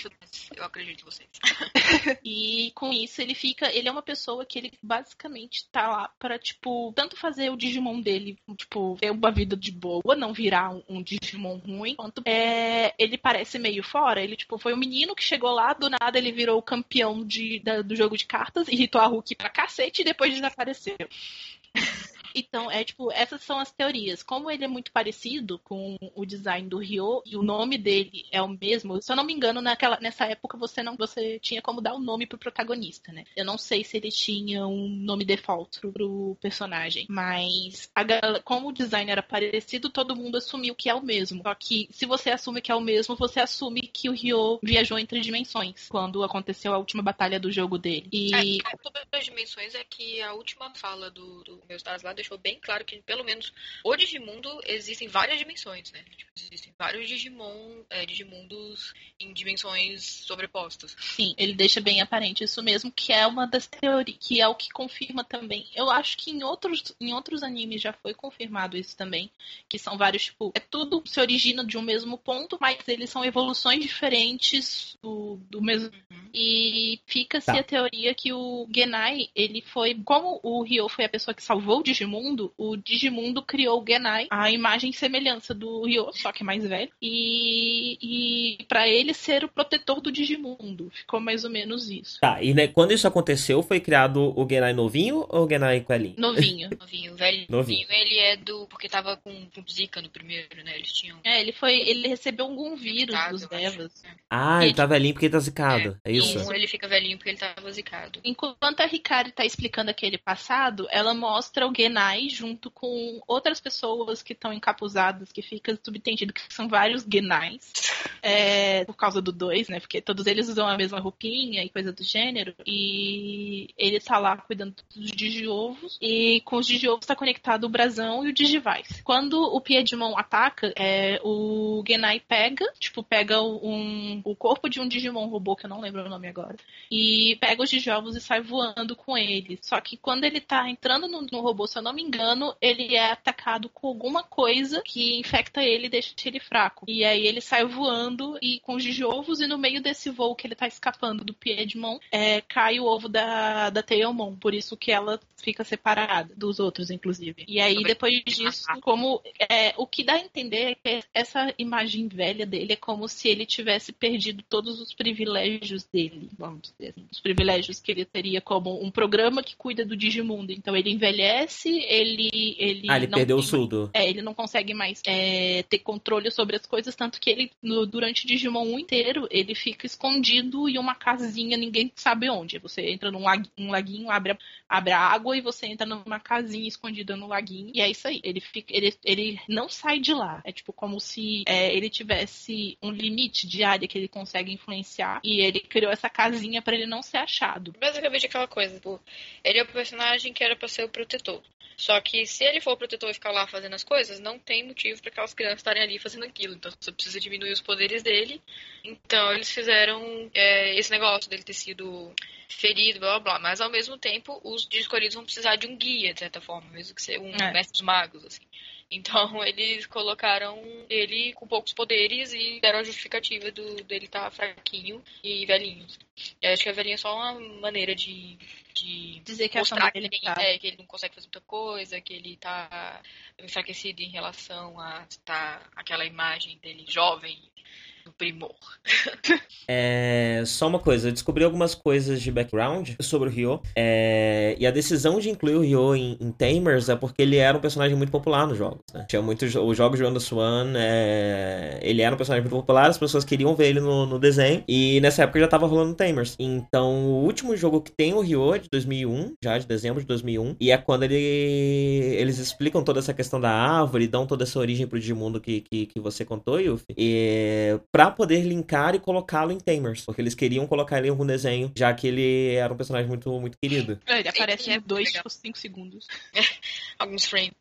eu acredito em vocês. [LAUGHS] E com isso ele fica. Ele é uma pessoa que ele basicamente tá lá pra, tipo, tanto fazer o Digimon dele, tipo, ter uma vida de boa, não virar um, um Digimon ruim, quanto é, ele parece meio fora. Ele, tipo, foi um menino que chegou lá, do nada ele virou o campeão de, da- do jogo de cartas, irritou a Hulk pra cacete e depois desapareceu. Então, é tipo, essas são as teorias. Como ele é muito parecido com o design do Ryo e o nome dele é o mesmo, se eu não me engano, naquela, nessa época você não você tinha como dar o nome pro protagonista, né? Eu não sei se ele tinha um nome default pro, personagem, mas a como o design era parecido, todo mundo assumiu que é o mesmo. Só que se você assume que é o mesmo, você assume que o Ryo viajou entre dimensões quando aconteceu a última batalha do jogo dele. E É, sobre as dimensões é que a última fala do, do meus lá deixou bem claro que, pelo menos, o Digimundo existem várias dimensões, né? Tipo, existem vários Digimon, é, Digimundos em dimensões sobrepostas. Sim, ele deixa bem aparente isso mesmo, que é uma das teorias, que é o que confirma também. Eu acho que em outros, em outros animes já foi confirmado isso também, que são vários, tipo, é tudo se origina de um mesmo ponto, mas eles são evoluções diferentes do, do mesmo. E fica-se Tá. a teoria que o Genai, ele foi, como o Ryo foi a pessoa que salvou o Digimundo, Digimundo, o Digimundo criou o Genai, a imagem e semelhança do Ryo, só que mais velho, e, e para ele ser o protetor do Digimundo. Ficou mais ou menos isso. Tá, e né, quando isso aconteceu, foi criado o Genai novinho ou o Genai Quelinho? Novinho. [LAUGHS] Novinho, velho. Novinho. Ele é do. Porque tava com, com Zika no primeiro, né? Eles tinham. É, ele foi. Ele recebeu algum vírus Zicado, dos. Devas. Ah, ele tá velhinho porque ele tá zicado. É, isso? Um ele fica velhinho porque ele tava zicado. Enquanto a Hikari tá explicando aquele passado, ela mostra o Genai junto com outras pessoas que estão encapuzadas, que fica subentendido que são vários Genais. É, por causa do 2, né? Porque todos eles usam a mesma roupinha e coisa do gênero. E ele tá lá cuidando dos digiovos. E com os digiovos tá conectado o brasão e o digivice. Quando o Piedmon ataca, é, o Genai pega, tipo, pega um, o corpo de um Digimon robô, que eu não lembro o nome agora, e pega os digiovos e sai voando com ele. Só que quando ele tá entrando no, no robô, se eu não me engano, ele é atacado com alguma coisa que infecta ele e deixa ele fraco. E aí ele sai voando e com os digiovos, e no meio desse voo que ele tá escapando do Piedmon, é, cai o ovo da, da Tailmon. Por isso que ela fica separada dos outros, inclusive. E aí, depois disso, como é, o que dá a entender é que essa imagem velha dele é como se ele tivesse perdido todos os privilégios dele, vamos dizer assim, os privilégios que ele teria como um programa que cuida do Digimundo. Então ele envelhece, ele ele Ah, ele não perdeu o surdo. é, ele não consegue mais é, ter controle sobre as coisas, tanto que ele, no- durante o Digimon 1 inteiro, ele fica escondido em uma casinha, ninguém sabe onde. Você entra num lag- um laguinho, abre a, abre a água e você entra numa casinha escondida no laguinho. E é isso aí. Ele, fica, ele, ele não sai de lá. É tipo como se é, ele tivesse um limite de área que ele consegue influenciar. E ele criou essa casinha pra ele não ser achado. Basicamente aquela coisa, tipo, ele é o personagem que era pra ser o protetor. Só que se ele for o protetor e ficar lá fazendo as coisas, não tem motivo para aquelas crianças estarem ali fazendo aquilo. Então você precisa diminuir os poderes dele. Então eles fizeram é, esse negócio dele ter sido ferido, blá blá blá. Mas ao mesmo tempo, os escolhidos vão precisar de um guia, de certa forma, mesmo que seja um É. mestre dos magos, assim. Então [LAUGHS] eles colocaram ele com poucos poderes e deram a justificativa do, dele estar fraquinho e velhinho. E acho que a velhinha é só uma maneira de, de Dizer que mostrar que ele, tá. é, que ele não consegue fazer muita coisa, que ele tá enfraquecido em relação a tá, aquela imagem dele jovem, primor. É, só uma coisa, eu descobri algumas coisas de background sobre o Ryo. é, e a decisão de incluir o Ryo em, em Tamers é porque ele era um personagem muito popular nos jogos. Né? Tinha muitos os jogos de Wonder Swan. é, ele era um personagem muito popular, as pessoas queriam ver ele no, no desenho. E nessa época já tava rolando Tamers. Então, o último jogo que tem o Ryo é de 2001, já de dezembro de 2001. E é quando ele, eles explicam toda essa questão da árvore, dão toda essa origem pro Digimundo que, que, que você contou, Yuffie. E pra poder linkar e colocá-lo em Tamers. Porque eles queriam colocar ele em algum desenho, já que ele era um personagem muito, muito querido. Ele aparece é no 2 legal. por 5 segundos. [LAUGHS] Alguns [LAUGHS] frames.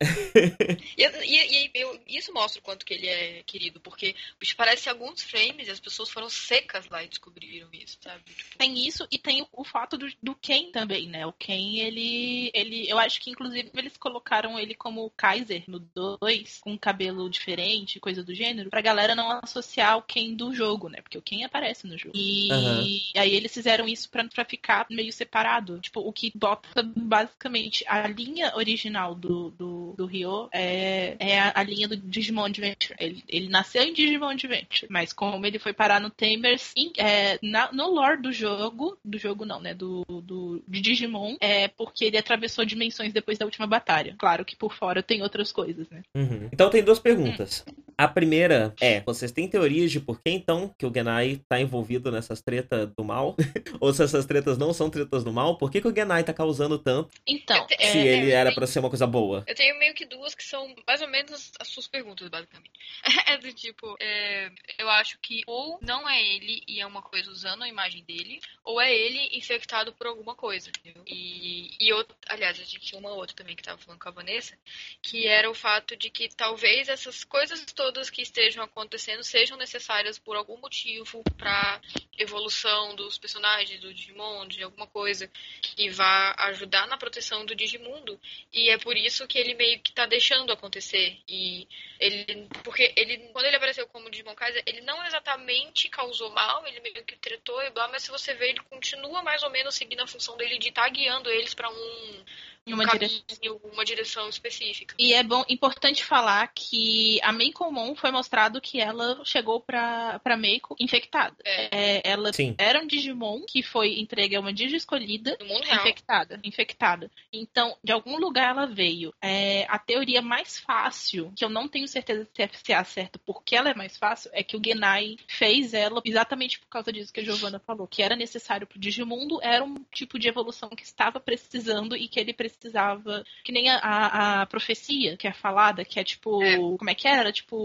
e, e- e eu- isso mostra o quanto que ele é querido, porque o bicho parece alguns frames e as pessoas foram secas lá e descobriram isso, sabe? Tipo, Tem isso e tem o, o fato do, do Ken também, né? O Ken, ele, ele. Eu acho que inclusive eles colocaram ele como Kaiser no 2, com cabelo diferente, coisa do gênero, pra galera não associar o Ken do jogo, né? Porque o Ken aparece no jogo. E Aham. aí eles fizeram isso pra, pra ficar meio separado. Tipo, o que bota basicamente a linha original do, do, do Ryo é, é a, a linha do Digimon Adventure. Ele, ele nasceu em Digimon Adventure, mas como ele foi parar no Tamers, em- é, na- no lore do jogo, do jogo não, né? Do, do de Digimon, é porque ele atravessou dimensões depois da última batalha. Claro que por fora tem outras coisas, né? Uhum. Então tem duas perguntas. A primeira é: vocês têm teorias de por que então que o Genai tá envolvido nessas tretas do mal? [LAUGHS] Ou se essas tretas não são tretas do mal, por que, que o Genai tá causando tanto Então, É, se é, ele é, era pra ser uma coisa boa? Eu tenho meio que duas que são mais ou menos as suas perguntas, basicamente. [LAUGHS] É do tipo, é, eu acho que ou não é ele e é uma coisa usando a imagem dele, ou é ele infectado por alguma coisa, entendeu? E, e outro, aliás, a gente tinha uma outra também que tava falando com a Vanessa, que era o fato de que talvez essas coisas todas que estejam acontecendo sejam necessárias por algum motivo pra evolução dos personagens, do Digimon, de alguma coisa que vá ajudar na proteção do Digimundo. E é por isso que ele meio que tá deixando acontecer. E ele. Porque ele. Quando ele apareceu como Digimon Kaiser, ele não exatamente causou mal, ele meio que tretou e blá, mas se você ver, ele continua mais ou menos seguindo a função dele de estar guiando eles pra um. Em uma caminho, direção. uma direção específica. E é bom, importante falar que a Meiko Mon foi mostrado que ela chegou pra, pra Meiko infectada. É. É, ela Sim. era um Digimon que foi entregue a uma Digi escolhida infectada, infectada. Então, de algum lugar ela veio. É, a teoria mais fácil, que eu não tenho certeza se é, se é certo porque ela é mais fácil, é que o Genai fez ela exatamente por causa disso que a Giovanna falou, que era necessário pro Digimundo, era um tipo de evolução que estava precisando e que ele precisava, que nem a, a, a profecia que é falada, que é tipo, É. como é que era? Tipo,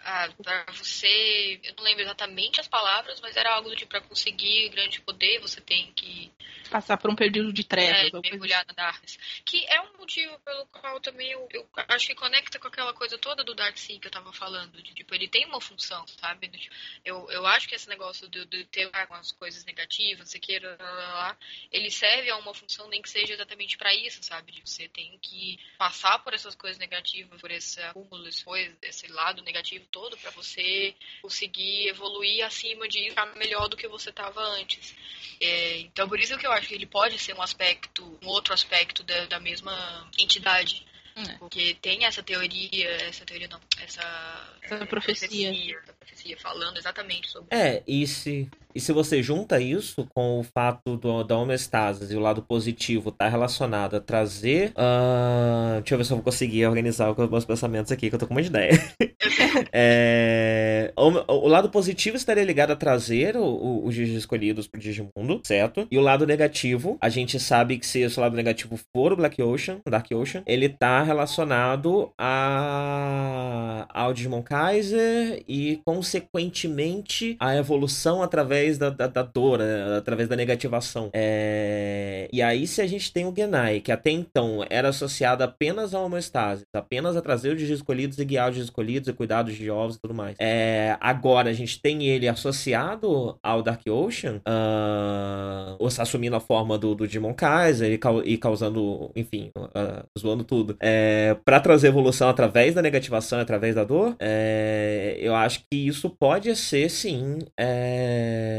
Ah, pra você. Eu não lembro exatamente as palavras, mas era algo do tipo: pra conseguir grande poder, você tem que passar por um período de trevas. é, mergulhar na Darkness. Que é um motivo pelo qual também eu, eu acho que conecta com aquela coisa toda do Dark Sea que eu tava falando. De, tipo, ele tem uma função, sabe? Tipo, Eu, eu acho que esse negócio de, ter algumas coisas negativas, não sei o que, lá, lá, lá, ele serve a uma função, nem que seja exatamente pra isso, sabe? De você tem que passar por essas coisas negativas, por esse acúmulo, esse, coisa, esse lado negativo todo, pra você conseguir evoluir acima de ficar melhor do que você tava antes. É, então, por isso que eu acho que ele pode ser um aspecto, um outro aspecto da, da mesma entidade. É. Porque tem essa teoria, essa teoria não, essa, Essa profecia. essa profecia falando exatamente sobre É, e se, e se você junta isso com o fato do, da homeostase e o lado positivo tá relacionado a trazer. ah, deixa eu ver se eu vou conseguir organizar os meus pensamentos aqui, que eu tô com uma ideia. [LAUGHS] É, o, o lado positivo estaria ligado a trazer os Digis escolhidos pro Digimundo, certo? E o lado negativo, a gente sabe que se esse lado negativo for o Black Ocean, o Dark Ocean, ele tá relacionado a, ao Digimon Kaiser e, consequentemente, a evolução através da, da, da dor, né? através da negativação. É, E aí, se a gente tem o Genai, que até então era associado apenas a homeostase, apenas a trazer os escolhidos e guiar os escolhidos e cuidar dos Digiovos e tudo mais. É, agora a gente tem ele associado ao Dark Ocean, ah, assumindo a forma do, do Digimon Kaiser e, e causando, enfim, ah, zoando tudo. É, para trazer evolução através da negativação, através da dor, é, eu acho que isso pode ser, sim, é,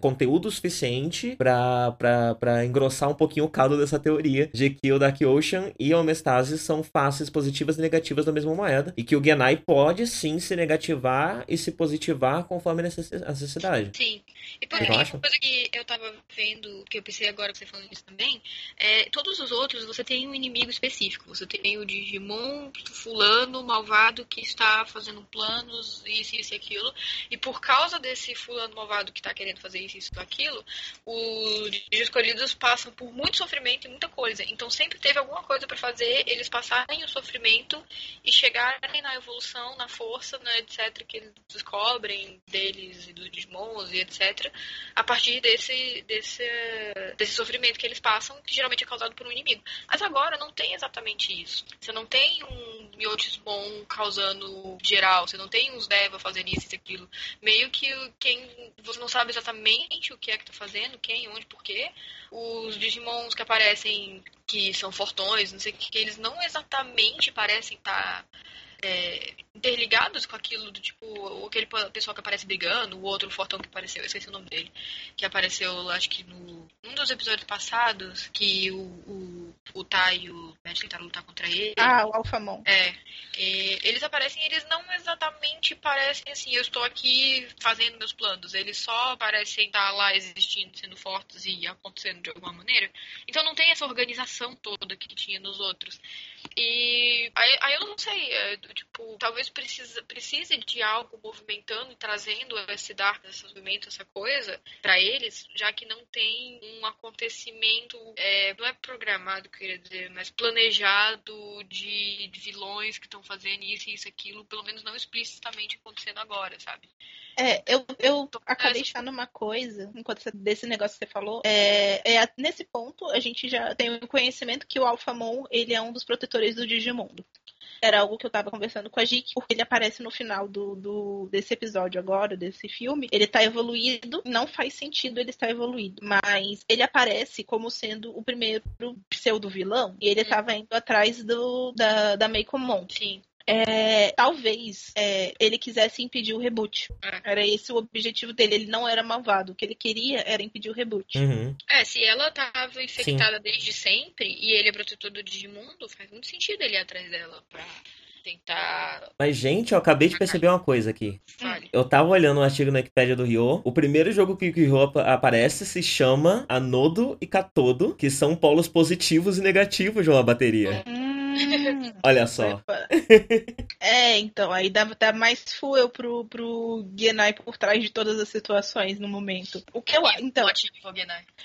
conteúdo suficiente pra engrossar um pouquinho o caldo dessa teoria de que o Dark Ocean e a homeostase são faces positivas e negativas da mesma moeda e que o Genai pode sim se negativar e se positivar conforme a necess- a necessidade. Sim. E por uma coisa que eu tava vendo, que eu pensei agora que você falando isso também, é todos os outros você tem um inimigo específico. Você tem o Digimon fulano, malvado, que está fazendo planos, isso, isso e aquilo. E por causa desse fulano malvado que está querendo fazer isso, isso, aquilo, os escolhidos passam por muito sofrimento e muita coisa. Então sempre teve alguma coisa para fazer eles passarem o sofrimento e chegarem na evolução, na força, né, etc., que eles descobrem deles e dos Digimons e etc., a partir desse, desse, desse sofrimento que eles passam, que geralmente é causado por um inimigo. Mas agora não tem exatamente isso. Você não tem um Yotismon causando geral, você não tem uns Deva fazendo isso e aquilo. Meio que quem. Você não sabe exatamente o que é que tá fazendo, quem, onde, porquê. Os Digimons que aparecem, que são fortões, não sei o que, eles não exatamente parecem estar. é, interligados com aquilo do tipo, aquele pe- pessoal que aparece brigando, o outro fortão que apareceu, eu esqueci o nome dele, que apareceu, acho que no um dos episódios passados, que o, o, o Tai e o Matt tentaram lutar contra ele. Ah, o Alphamon. É, e eles aparecem, eles não exatamente parecem assim, eu estou aqui fazendo meus planos. Eles só parecem estar lá existindo, sendo fortes e acontecendo de alguma maneira. Então não tem essa organização toda que tinha nos outros. E aí, aí eu não sei, é, tipo, talvez precisa, precise de algo movimentando e trazendo esse dark, esse movimento, essa coisa pra eles, já que não tem um acontecimento, é, não é programado, queria dizer, mas planejado de, de vilões que estão fazendo isso e isso, aquilo, pelo menos não explicitamente acontecendo agora, sabe? É, eu, eu Então, acabei essa- achando uma coisa, enquanto você- desse negócio que você falou, é, é, nesse ponto a gente já tem o conhecimento que o Alphamon, ele é um dos protetores do Digimundo. Era algo que eu tava conversando com a Jique, porque ele aparece no final do, do- desse episódio agora, desse filme. Ele tá evoluído, não faz sentido ele estar evoluído, mas ele aparece como sendo o primeiro pseudo-vilão, e ele tava indo atrás do, da, da Meikomon. Sim. É, talvez é, ele quisesse impedir o reboot. É. Era esse o objetivo dele. Ele não era malvado. O que ele queria era impedir o reboot. Uhum. É, se ela tava infectada desde sempre e ele é protetor do Digimundo, faz muito sentido ele ir atrás dela pra tentar. Mas, gente, eu acabei de perceber uma coisa aqui. Fale. Eu tava olhando um artigo na Wikipedia do Ryo. O primeiro jogo que o Ryo ap- aparece se chama Anodo e Catodo, que são polos positivos e negativos de uma bateria. Hum, Olha só. é, então, aí dá, dá mais fuel pro, pro Genai por trás de todas as situações no momento. O que eu. Então,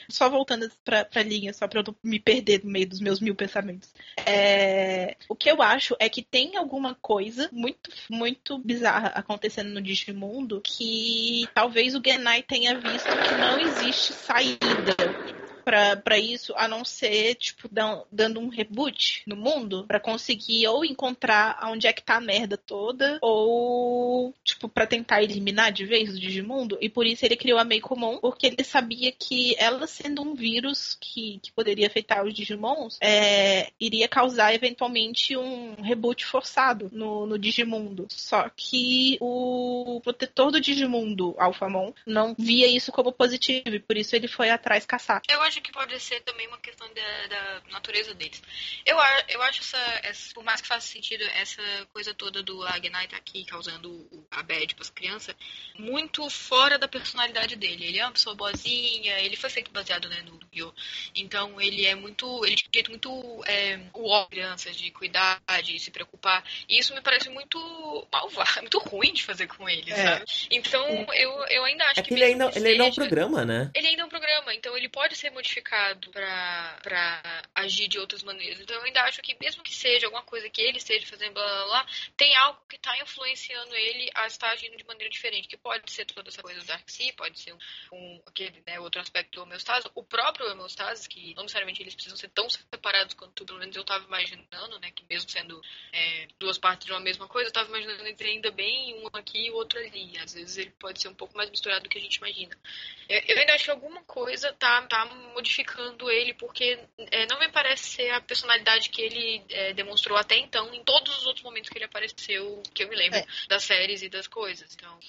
só voltando pra, pra linha, só pra eu não me perder no meio dos meus mil pensamentos. É, o que eu acho é que tem alguma coisa muito, muito bizarra acontecendo no Digimundo que talvez o Genai tenha visto que não existe saída. Pra isso, a não ser, tipo, dan- dando um reboot no mundo pra conseguir ou encontrar onde é que tá a merda toda, ou, tipo, pra tentar eliminar de vez o Digimundo. E por isso ele criou a Mei Comum, porque ele sabia que ela sendo um vírus que, que poderia afetar os Digimons, é, iria causar eventualmente um reboot forçado no, no Digimundo. Só que o protetor do Digimundo, Alphamon, não via isso como positivo, e por isso ele foi atrás caçar. Eu acho que pode ser também uma questão da, da natureza deles. Eu, eu acho essa, essa- por mais que faça sentido, essa coisa toda do Agnai tá aqui causando a bad pras crianças, muito fora da personalidade dele. Ele é uma pessoa boazinha, ele foi feito baseado né, no Yu. Então ele é muito. Ele tinha um jeito muito é, o crianças, de cuidar, de se preocupar. E isso me parece muito malvado, [LAUGHS] muito ruim de fazer com ele, É. sabe? Então eu, eu ainda acho É que. que ele ainda, ele ainda é um seja- programa, né? ele ainda é um então ele pode ser modificado pra agir de outras maneiras. Então eu ainda acho que, mesmo que seja alguma coisa que ele esteja fazendo, blá blá blá, tem algo que tá influenciando ele a estar agindo de maneira diferente. Que pode ser toda essa coisa do Darkseid, pode ser um, um aquele, né, outro aspecto do homeostase. O próprio homeostase, que não necessariamente eles precisam ser tão separados quanto pelo menos eu tava imaginando, né? Que mesmo sendo é, duas partes de uma mesma coisa, eu tava imaginando ter ainda bem um aqui e outro ali. Às vezes ele pode ser um pouco mais misturado do que a gente imagina. Eu ainda acho que alguma coisa tá, tá modificando ele, porque é, não me parece ser a personalidade que ele é, demonstrou até então, em todos os outros momentos que ele apareceu, que eu me lembro, É. das séries e das coisas. Então,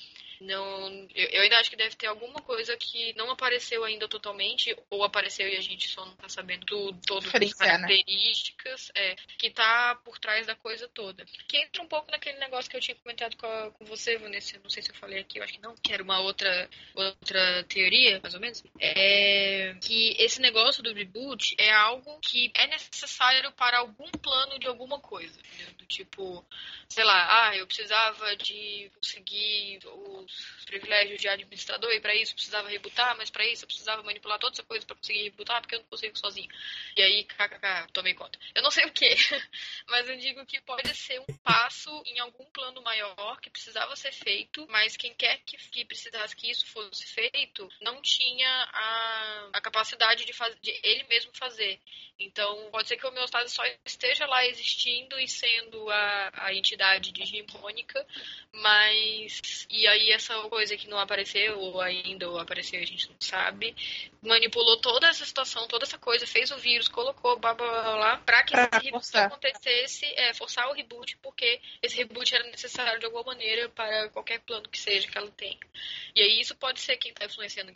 não, eu, ainda acho que deve ter alguma coisa que não apareceu ainda totalmente, ou apareceu e a gente só não tá sabendo do, todas as né? características é, que tá por trás da coisa toda. Que entra um pouco naquele negócio que eu tinha comentado com, a- com você, Vanessa, não sei se eu falei aqui, eu acho que não, que era uma outra, outra teoria, mais ou menos, é que esse negócio do reboot é algo que é necessário para algum plano de alguma coisa, entendeu? Do tipo, sei lá, ah, eu precisava de conseguir os privilégios de administrador e para isso precisava rebootar, mas para isso eu precisava manipular toda essa coisa para conseguir rebootar porque eu não consigo sozinho. E aí, kkk, tomei conta. Eu não sei o que, [LAUGHS] mas eu digo que pode ser um passo em algum plano maior que precisava ser feito, mas quem quer que, que precisasse que isso fosse feito não tinha a, a capacidade de, faz, de ele mesmo fazer. Então, pode ser que o homeostase só esteja lá existindo e sendo a, a entidade digimônica, mas. E aí, essa coisa que não apareceu, ou ainda ou apareceu, a gente não sabe, manipulou toda essa situação, toda essa coisa, fez o vírus, colocou blá blá blá, blá pra que Pra esse reboot forçar. acontecesse, é, forçar o reboot, porque esse reboot era necessário de alguma maneira para qualquer plano que seja que ela tenha. E aí, isso pode ser quem tá influenciando o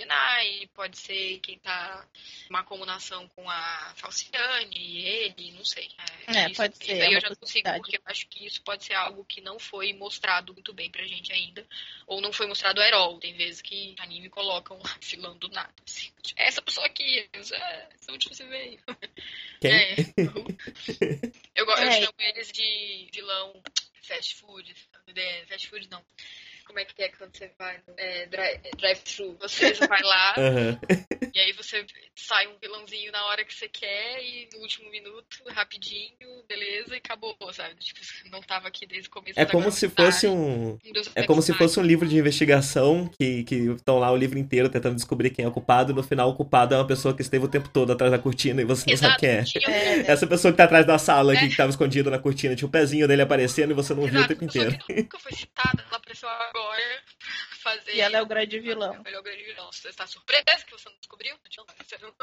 pode ser quem tá uma comunação com a Falciane ele, não sei. É, isso, pode ser, Isso é aí uma eu já não consigo, porque eu acho que isso pode ser algo que não foi mostrado muito bem pra gente ainda. Ou não foi mostrado at all. Tem vezes que anime colocam lá, [LAUGHS] vilão do nada. Assim, tipo, essa pessoa aqui, eu, é, de onde você veio? Quem? É, eu, go- eu É. chamo eles de vilão fast food. Fast food não. Como é que é quando você vai no é, dri- drive-thru? Você vai lá [LAUGHS] Aham. e aí você sai um vilãozinho na hora que você quer e no último minuto, rapidinho, beleza, e acabou, sabe? Tipo, você não tava aqui desde o começo. É como se fosse um. É como se fosse um livro de investigação que que estão lá o livro inteiro tentando descobrir quem é o culpado. E no final, o culpado é uma pessoa que esteve o tempo todo atrás da cortina e você não sabe Exato, quem é. É, Essa pessoa que tá atrás da sala aqui, É. que tava escondida na cortina, tinha o pezinho dele aparecendo e você não viu o Exato, tempo inteiro. que nunca foi citada, ela apareceu agora fazer. E ela é o grande vilão. Ele é o grande vilão. Você está surpresa que você não descobriu? Não, você não...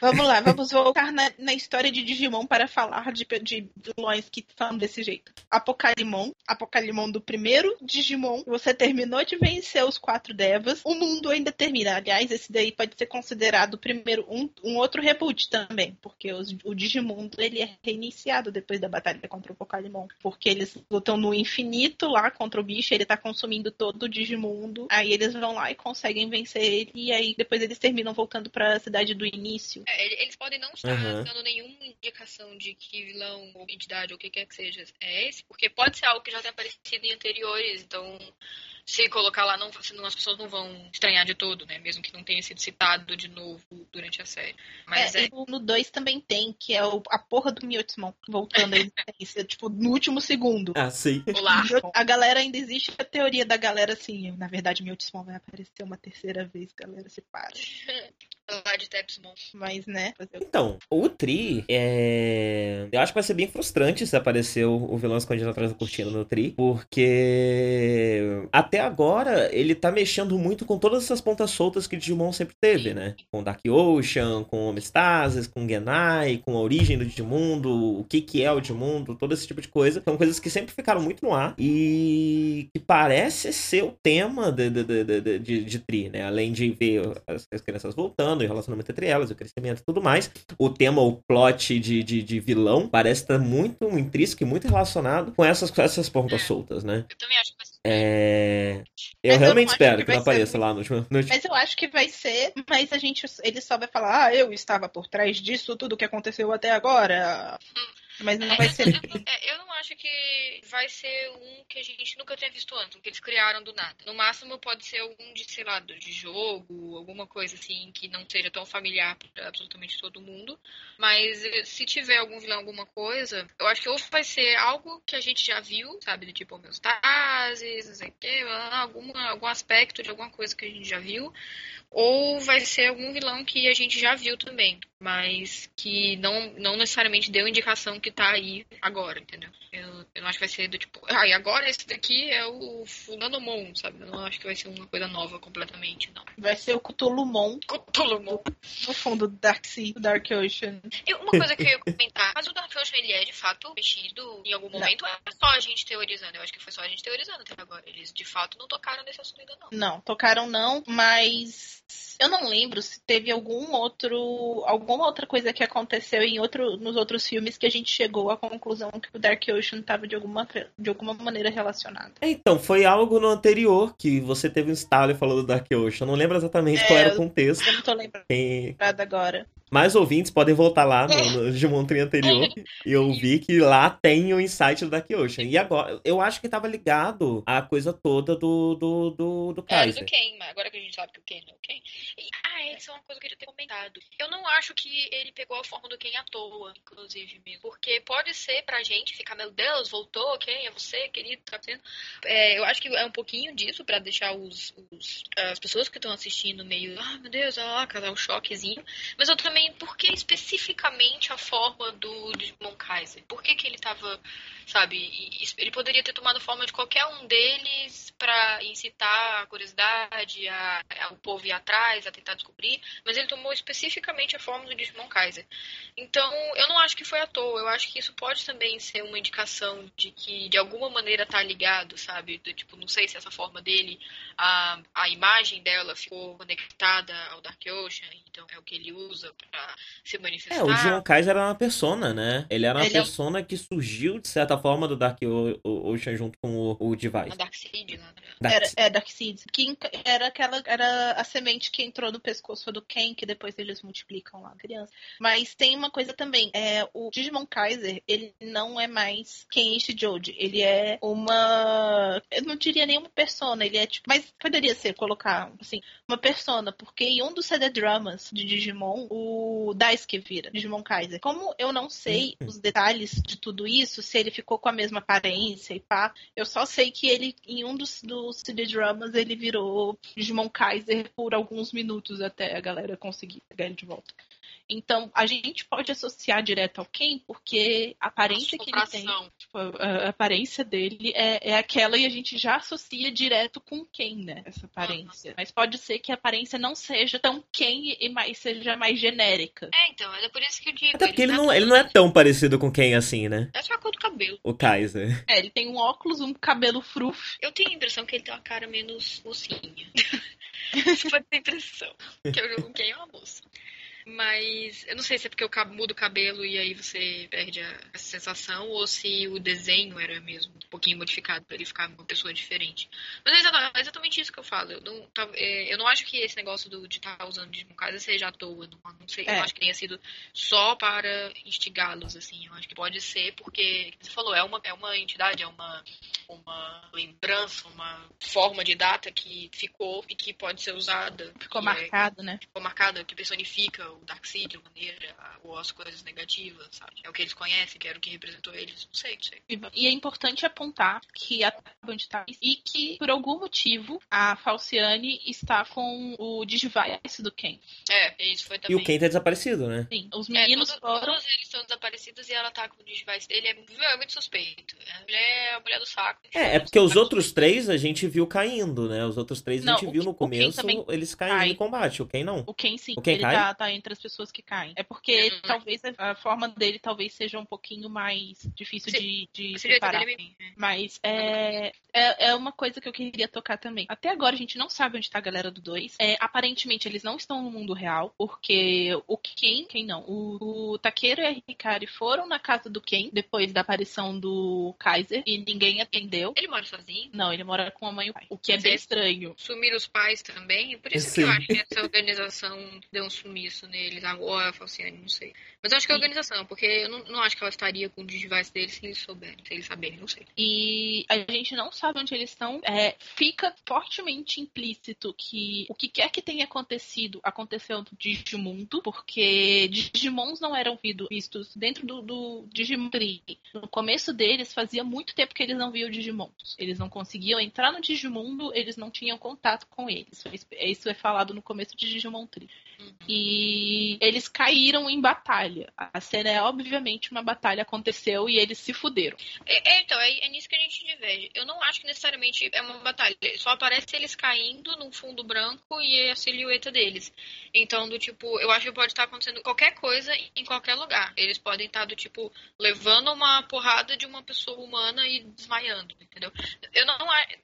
Vamos lá, vamos voltar na, na história de Digimon para falar de, de vilões que são desse jeito. Apocalimon, Apocalimon do primeiro Digimon, você terminou de vencer os quatro Devas, o mundo ainda termina. Aliás, esse daí pode ser considerado primeiro um, um outro reboot também, porque os, o Digimundo ele é reiniciado depois da batalha contra o Pokémon, porque eles lutam no infinito lá contra o bicho, ele tá consumindo todo o Digimundo, aí eles vão lá e conseguem vencer ele, e aí depois eles terminam voltando para a cidade do início. É, eles podem não estar Uhum. dando nenhuma indicação de que vilão ou entidade ou o que quer que seja é esse, porque pode ser algo que já tenha aparecido em anteriores, então se colocar lá, não, senão as pessoas não vão estranhar de todo, né? Mesmo que não tenha sido citado de novo durante a série. Mas É, é, e no 2 também tem, que é o- a porra do Miotismon voltando aí, [LAUGHS] isso é, tipo, no último segundo. Ah, sim. Olá. [LAUGHS] A galera ainda existe a teoria da galera assim, na verdade, Miotismon vai aparecer uma terceira vez, galera, se para. [LAUGHS] lá de Tepsmon. Mas, né, Então, o Tri é. Eu acho que vai ser bem frustrante se aparecer o, o vilão escondido atrás da cortina no Tri, porque até agora ele tá mexendo muito com todas essas pontas soltas que o Digimon sempre teve, né? Com Dark Ocean, com Homeostasis, com Genai, com a origem do Digimundo, o que que é o Digimundo, todo esse tipo de coisa. São coisas que sempre ficaram muito no ar e que parece ser o tema de, de, de, de, de- Tri, né? Além de ver as, as crianças voltando, o relacionamento entre elas, o crescimento e tudo mais o tema, o plot de, de, de vilão, parece estar muito intrínseco e muito relacionado com essas, essas pontas soltas, né? Eu também acho que. É... Mas Eu eu realmente acho espero que que, não vai ser apareça lá no último. no Mas eu acho que vai ser, mas a gente, ele só vai falar, ah, eu estava por trás disso, tudo que aconteceu até agora. Mas não vai ser. [LAUGHS] É, eu não acho que vai ser um que a gente nunca tenha visto antes, um que eles criaram do nada. No máximo pode ser algum de, sei lá, de jogo, alguma coisa assim que não seja tão familiar para absolutamente todo mundo. Mas eh, se tiver algum vilão, alguma coisa, eu acho que ou vai ser algo que a gente já viu, sabe, do tipo homeostasis, não sei o quê, alguma, algum aspecto de alguma coisa que a gente já viu. Ou vai ser algum vilão que a gente já viu também, mas que não, não necessariamente deu indicação que tá aí agora, entendeu? Eu, eu não acho que vai ser do tipo, ah, e agora esse daqui é o Fulanomon, sabe? Eu não acho que vai ser uma coisa nova completamente, não. Vai ser o Cthulhumon Cthulhumon. no fundo do Dark Sea, do Dark Ocean. E uma coisa que eu ia comentar, mas o Dark Ocean ele é de fato mexido em algum Não. momento, ou é só a gente teorizando? Eu acho que foi só a gente teorizando até agora. Eles de fato não tocaram nesse assunto ainda não. Não, tocaram não, mas eu não lembro se teve algum outro, alguma outra coisa que aconteceu em outro, nos outros filmes que a gente chegou à conclusão que o Dark Ocean estava de alguma, de alguma maneira relacionado. É, Então, foi algo no anterior que você teve um estalo e falou do Dark Ocean. Eu não lembro exatamente É, qual era o contexto. Eu não tô lembrando Quem- agora. Mais ouvintes podem voltar lá no, no Digimon anterior e ouvir que lá tem o insight do Dark Ocean. E agora, eu acho que tava ligado à coisa toda do, do, do, do Kaiser. do Ken, mas agora que a gente sabe que o Ken não é o Ken. E, ah, isso é uma coisa que eu queria ter comentado. Eu não acho que ele pegou a forma do Ken à toa, inclusive, mesmo. Porque pode ser pra gente ficar, meu Deus, voltou, Ken, é você, querido, tá. É, eu acho que é um pouquinho disso pra deixar os, os- as pessoas que estão assistindo meio, ah, meu Deus, ó, casar um choquezinho. Mas eu também, por que especificamente a forma do Digimon Kaiser? Por que que ele tava, sabe, ele poderia ter tomado forma de qualquer um deles pra incitar a curiosidade, a, a- o povo ir atrás, a tentar descobrir, mas ele tomou especificamente a forma do Digimon Kaiser. Então, eu não acho que foi à toa, eu acho que isso pode também ser uma indicação de que de alguma maneira tá ligado, sabe? Do, tipo, não sei se essa forma dele, a, a imagem dela ficou conectada ao Dark Ocean, então é o que ele usa pra se manifestar. É, o Digimon Kaiser era uma persona, né? Ele era uma Ele é persona que surgiu, de certa forma, do Dark Ocean junto com o, o A Device. Lá, né? Dark- Era, é Dark Seeds. Que era aquela. Era a semente que entrou no pescoço do Ken, que depois eles multiplicam lá a criança. Mas tem uma coisa também. É, o Digimon Kaiser, ele não é mais Ken Joji. Ele é uma. Eu não diria nenhuma persona. Ele é tipo. Mas poderia ser colocar, assim, uma persona. Porque em um dos CD dramas de Digimon, o Daisuke vira Digimon Kaiser. Como eu não sei os detalhes de tudo isso, se ele ficou com a mesma aparência e pá, eu só sei que ele, em um dos, do- do CD Dramas ele virou Digimon Kaiser por alguns minutos até a galera conseguir pegar ele de volta. Então, a gente pode associar direto ao Ken, porque a aparência que ele tem, tipo, a, aparência dele é, é aquela e a gente já associa direto com Ken, né? Essa aparência. Uhum. Mas pode ser que a aparência não seja tão Ken e mais, seja mais genérica. É, então, é por isso que eu digo. Até porque ele, ele não, ele não é tão parecido com Ken assim, né? É só a cor do cabelo. O Kaiser. É, ele tem um óculos, um cabelo fruf. Eu tenho a impressão que ele tem uma cara menos mocinha. [LAUGHS] Isso pode ter impressão. Que eu jogo Ken é uma moça. Mas eu não sei se é porque eu mudo o cabelo e aí você perde a, essa sensação ou se o desenho era mesmo um pouquinho modificado para ele ficar uma pessoa diferente. Mas é exatamente isso que eu falo. Eu não, tá, é, eu não acho que esse negócio do, de estar tá usando de casa seja à toa. Não, não sei. É. Eu acho que tenha sido só para instigá-los, assim. Eu acho que pode ser porque, você falou, é uma, é uma entidade, é uma, uma lembrança, uma forma de data que ficou e que pode ser usada. Ficou marcado, é, né? Ficou marcada, que personifica o Darkseid de maneira, ou as coisas negativas, sabe? É o que eles conhecem, que era o que representou eles, não sei, não sei. E é importante apontar que a Band tá e que, por algum motivo, a Falciane está com o Digivice do Ken. É, isso foi também. E o Ken tá desaparecido, né? Sim, os meninos é, foram... Todos eles estão desaparecidos e ela tá com o Digivice dele, é, é muito suspeito. A mulher é a mulher do saco. É, é porque os outros três a gente viu caindo, né? Os outros três não, a gente viu no começo, eles caindo cai. em combate. O Ken não. O Ken sim. O Ken ele cai? Tá, tá entre as pessoas que caem. É porque uhum. talvez a, a, forma dele talvez seja um pouquinho mais difícil Sim. de, de separar. Dele... Mas é, é, é, uma coisa que eu queria tocar também. Até agora a gente não sabe onde tá a galera do 2. É, aparentemente eles não estão no mundo real, porque o Ken, quem não, o, o Takeru e a Hikari foram na casa do Ken depois da aparição do Kaiser e ninguém atendeu. Ele mora sozinho? Não, ele mora com a mãe e o pai. O que é bem estranho. Sumiram os pais também, por isso Sim. que eu acho que essa organização deu um sumiço neles agora, Falciane, não sei. Mas eu acho que é organização, porque eu não, não acho que ela estaria com o device deles se eles souberem, se eles saberem, não sei. E a gente não sabe onde eles estão. É, fica fortemente implícito que o que quer que tenha acontecido aconteceu no Digimundo, porque Digimons não eram vistos dentro do, do Digimon Tree. No começo deles, fazia muito tempo que eles não viam Digimons. Eles não conseguiam entrar no Digimundo, eles não tinham contato com eles. Isso é falado no começo de Digimon Tree. Uhum. E eles caíram em batalha. A cena é obviamente uma batalha aconteceu e eles se fuderam. É, é, então, é, é, nisso que a gente diverge. Eu não acho que necessariamente é uma batalha. Só aparece eles caindo num fundo branco e a silhueta deles. Então, do tipo, eu acho que pode estar acontecendo qualquer coisa em qualquer lugar. Eles podem estar do tipo levando uma porrada de uma pessoa humana e desmaiando, entendeu? Eu não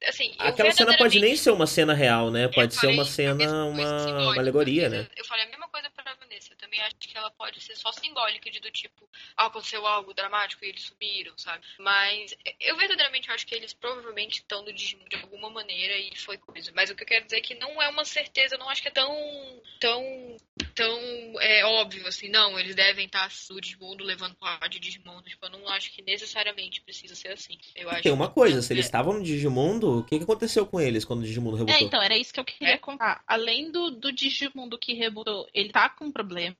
assim, Aquela cena pode nem ser uma cena real, né? Pode ser uma cena, uma, uma alegoria, né? Eu falei a mesma coisa pra Vanessa. Eu também acho que ela pode ser só simbólica de do tipo, ah, aconteceu algo dramático e eles sumiram, sabe? Mas eu verdadeiramente acho que eles provavelmente estão no Digimon de alguma maneira e foi coisa. Mas o que eu quero dizer é que não é uma certeza, eu não acho que é tão tão tão é, óbvio assim, não, eles devem estar no Digimundo levando porrada de Digimon, tipo, eu não acho que necessariamente precisa ser assim. Eu acho Tem uma coisa, se eles estavam no Digimundo, o que, que aconteceu com eles quando o Digimundo rebutou? É, então, era isso que eu queria é? contar. Além do, do Digimundo que rebutou, ele tá com um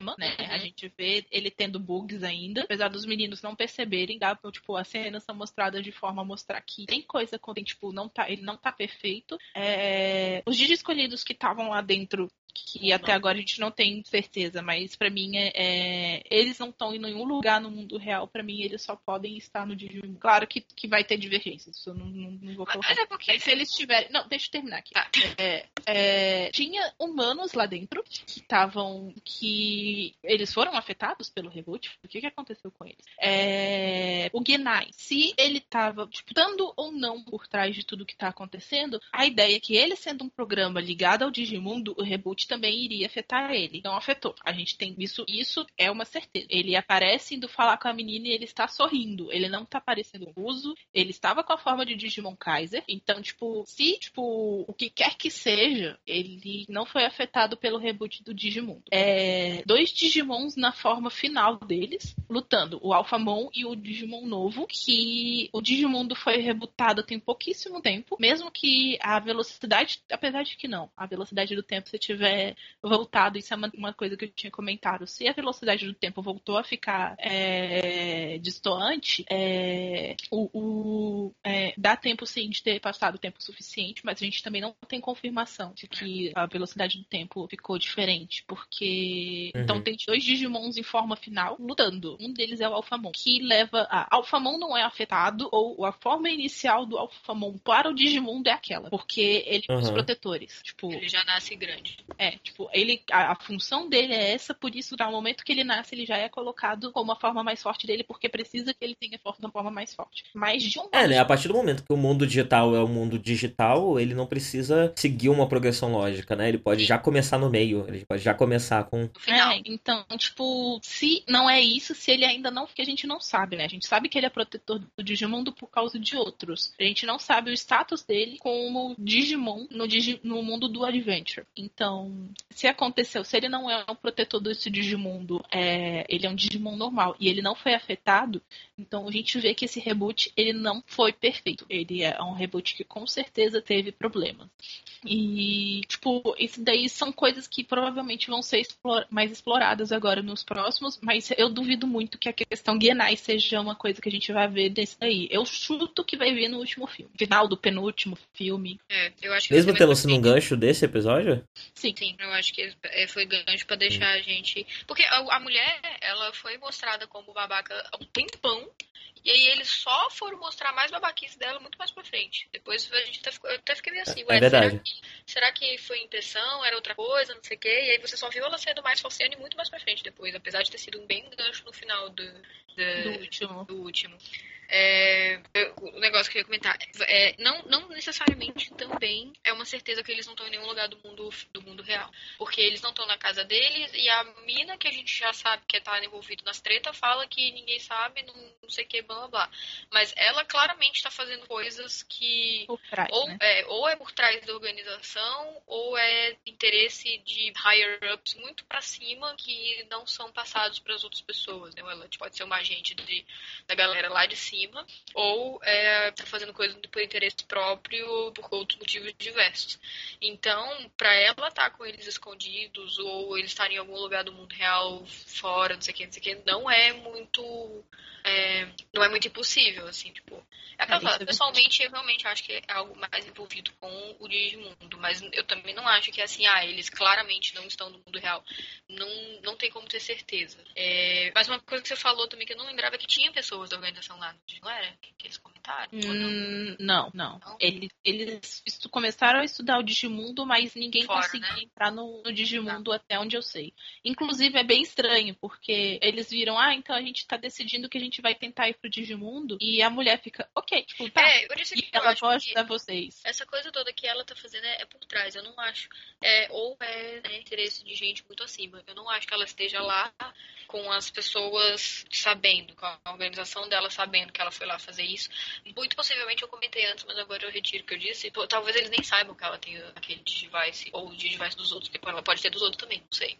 né? A gente vê ele tendo bugs ainda, apesar dos meninos não perceberem, dá, tipo, as cenas são mostradas de forma a mostrar que tem coisa quando, tipo, não tá, ele não tá perfeito. É... Os dias escolhidos que estavam lá dentro que até agora a gente não tem certeza, mas para mim é, é, eles não estão em nenhum lugar no mundo real, para mim eles só podem estar no Digimon. Claro que, que vai ter divergências, isso eu não, não, não vou colocar. Mas é porque... se eles tiverem, não, deixa eu terminar aqui. Ah. É, é, tinha humanos lá dentro que estavam, que eles foram afetados pelo reboot. O que que aconteceu com eles? É, o Genai, se ele estava tipo, estando ou não por trás de tudo que está acontecendo, a ideia é que ele sendo um programa ligado ao Digimundo, o reboot também iria afetar ele. Não afetou. A gente tem isso, isso é uma certeza. Ele aparece indo falar com a menina e ele está sorrindo. Ele não está parecendo uso. Ele estava com a forma de Digimon Kaiser. Então, tipo, se, tipo, o que quer que seja, ele não foi afetado pelo reboot do Digimundo. É, dois Digimons na forma final deles, lutando. O Alphamon e o Digimon novo, que o Digimundo foi rebutado tem pouquíssimo tempo. Mesmo que a velocidade, apesar de que não, a velocidade do tempo, se tiver tiver voltado, isso é uma, uma coisa que eu tinha comentado, se a velocidade do tempo voltou a ficar é, distoante, é, o, o é, dá tempo sim de ter passado o tempo suficiente, mas a gente também não tem confirmação de que a velocidade do tempo ficou diferente, porque Uhum. então tem dois Digimons em forma final lutando. Um deles é o Alphamon, que leva a Alphamon não é afetado ou a forma inicial do Alphamon para o Digimundo é aquela, porque ele é os Uhum. protetores. Tipo, Ele já nasce grande. É, tipo, ele a, a função dele é essa, por isso no momento que ele nasce ele já é colocado como a forma mais forte dele, porque precisa que ele tenha força da forma mais forte. Mas de um É, né? A partir do momento que o mundo digital é o mundo digital, ele não precisa seguir uma progressão lógica, né? Ele pode já começar no meio, ele pode já começar com. É, então, tipo, se não é isso, se ele ainda não, porque a gente não sabe, né? A gente sabe que ele é protetor do Digimundo por causa de outros. A gente não sabe o status dele como Digimon no, Digi- no mundo do Adventure. Então, se aconteceu, se ele não é um protetor desse Digimundo, é, ele é um Digimon normal e ele não foi afetado, então a gente vê que esse reboot, ele não foi perfeito. Ele é um reboot que com certeza teve problemas. E, tipo, isso daí são coisas que provavelmente vão ser explora- mais exploradas agora nos próximos, mas eu duvido muito que a questão Genai seja uma coisa que a gente vai ver desse daí. Eu chuto que vai vir no último filme. Final do penúltimo filme. É, eu acho que Mesmo vai ser tendo sido um gancho desse episódio? Sim. Sim, eu acho que é, foi gancho pra deixar a gente. Porque a, mulher, ela foi mostrada como babaca há um tempão. E aí eles só foram mostrar mais babaquice dela muito mais pra frente. Depois a gente até ficou, eu até fiquei meio assim, É ué, verdade. será que, será que foi impressão, era outra coisa, não sei o quê? E aí você só viu ela sendo mais falciane muito mais pra frente depois, apesar de ter sido um bem gancho no final do, do, Do último. do último. É, eu- o negócio que eu ia comentar é, não, não necessariamente também é uma certeza que eles não estão em nenhum lugar do mundo, do mundo real. Porque eles não estão na casa deles e a mina que a gente já sabe que tá envolvido nas tretas fala que ninguém sabe, não, não sei o que, blá blá blá. Mas ela claramente tá fazendo coisas que Por trás, ou, né? é, ou é por trás da organização, ou é interesse de higher-ups muito pra cima que não são passados para as outras pessoas. Né? Ela tipo, pode ser uma agente de, da galera lá de cima, ou é, tá fazendo coisa por interesse próprio, por outros motivos diversos. Então, pra ela estar com eles escondidos, ou eles estarem em algum lugar do mundo real fora, não sei o que, não sei o que, não é muito. é, não é muito impossível, assim, tipo. É aquela É, isso coisa, é pessoalmente, eu realmente acho que é algo mais envolvido com o Digimundo, mas eu também não acho que é assim, ah, eles claramente não estão no mundo real. Não, não tem como ter certeza. É, mas uma coisa que você falou também que eu não lembrava é que tinha pessoas da organização lá, não era? Que eles comentaram? Não? Hum, não, não. Não? Eles, eles começaram a estudar o Digimundo, mas ninguém Fora, conseguia né? Entrar no, no Digimundo até onde eu sei. Inclusive, é bem estranho, porque eles viram, ah, então a gente tá decidindo que a gente vai tentar ir pro Digimundo, e a mulher fica, ok, tipo, tá. É, disse e que ela que ajudar vocês. essa coisa toda que ela tá fazendo é, é por trás, eu não acho. É, ou é né, interesse de gente muito acima. Eu não acho que ela esteja lá com as pessoas sabendo, com a organização dela sabendo que ela foi lá fazer isso. Muito possivelmente eu comentei antes, mas agora eu retiro o que eu disse. Pô, talvez eles nem saibam que ela tem aquele Digivice, ou o Digivice dos outros, porque ela pode ter dos outros também, não sei.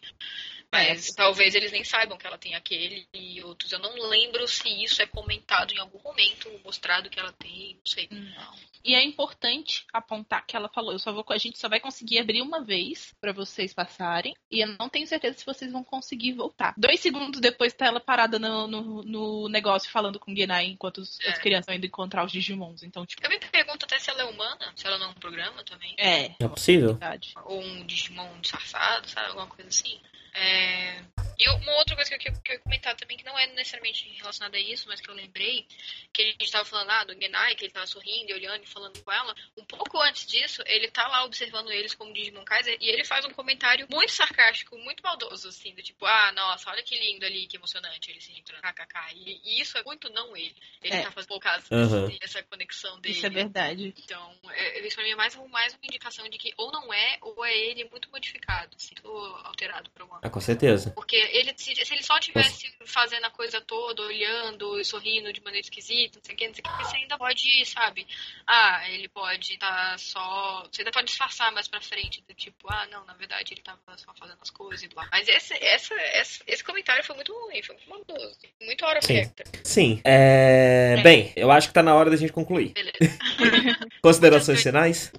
Mas É. talvez eles nem saibam que ela tem aquele e outros. Eu não lembro se isso é comentado em algum momento, mostrado que ela tem, não sei. Não. E é importante apontar que ela falou, eu só vou, a gente só vai conseguir abrir uma vez pra vocês passarem, e eu não tenho certeza se vocês vão conseguir voltar. Dois segundos depois tá ela parada no, no, no negócio falando com o Genai enquanto os- É. as crianças estão indo encontrar os Digimons. Então, tipo, Eu me pergunto até se ela é humana, se ela não é um programa também. é. É possível? Ou um Digimon disfarçado, sabe? Alguma coisa assim. É... E uma outra coisa que eu, que eu- que eu ia comentar também, que não é necessariamente relacionada a isso, mas que eu lembrei, que a gente tava falando lá do Genai, que ele tava sorrindo e olhando e falando com ela. Um pouco antes disso, ele tá lá observando eles como Digimon Kaiser e ele faz um comentário muito sarcástico, muito maldoso, assim, do tipo, ah, nossa, olha que lindo ali, que emocionante, ele se entrando, kkk. E, e isso é muito não ele. Ele É. tá fazendo por causa Aham. dessa conexão dele. Isso é verdade. Então, é, isso pra mim é mais, mais uma indicação de que ou não é, ou é ele muito modificado, assim, ou alterado por alguma Ah, com certeza. Porque ele, se, se ele só tivesse fazendo a coisa toda, olhando e sorrindo de maneira esquisita, não sei o que, não sei o que, você ainda pode, sabe? Ah, ele pode estar tá só. Você ainda pode disfarçar mais pra frente, do tipo, ah, não, na verdade ele tava só fazendo as coisas e lá. Mas esse, essa, essa, esse comentário foi muito ruim, foi muito maldoso. Muito hora Sim. Sim. É... Bem, eu acho que tá na hora da gente concluir. Beleza. [LAUGHS] [LAUGHS] Considerações finais?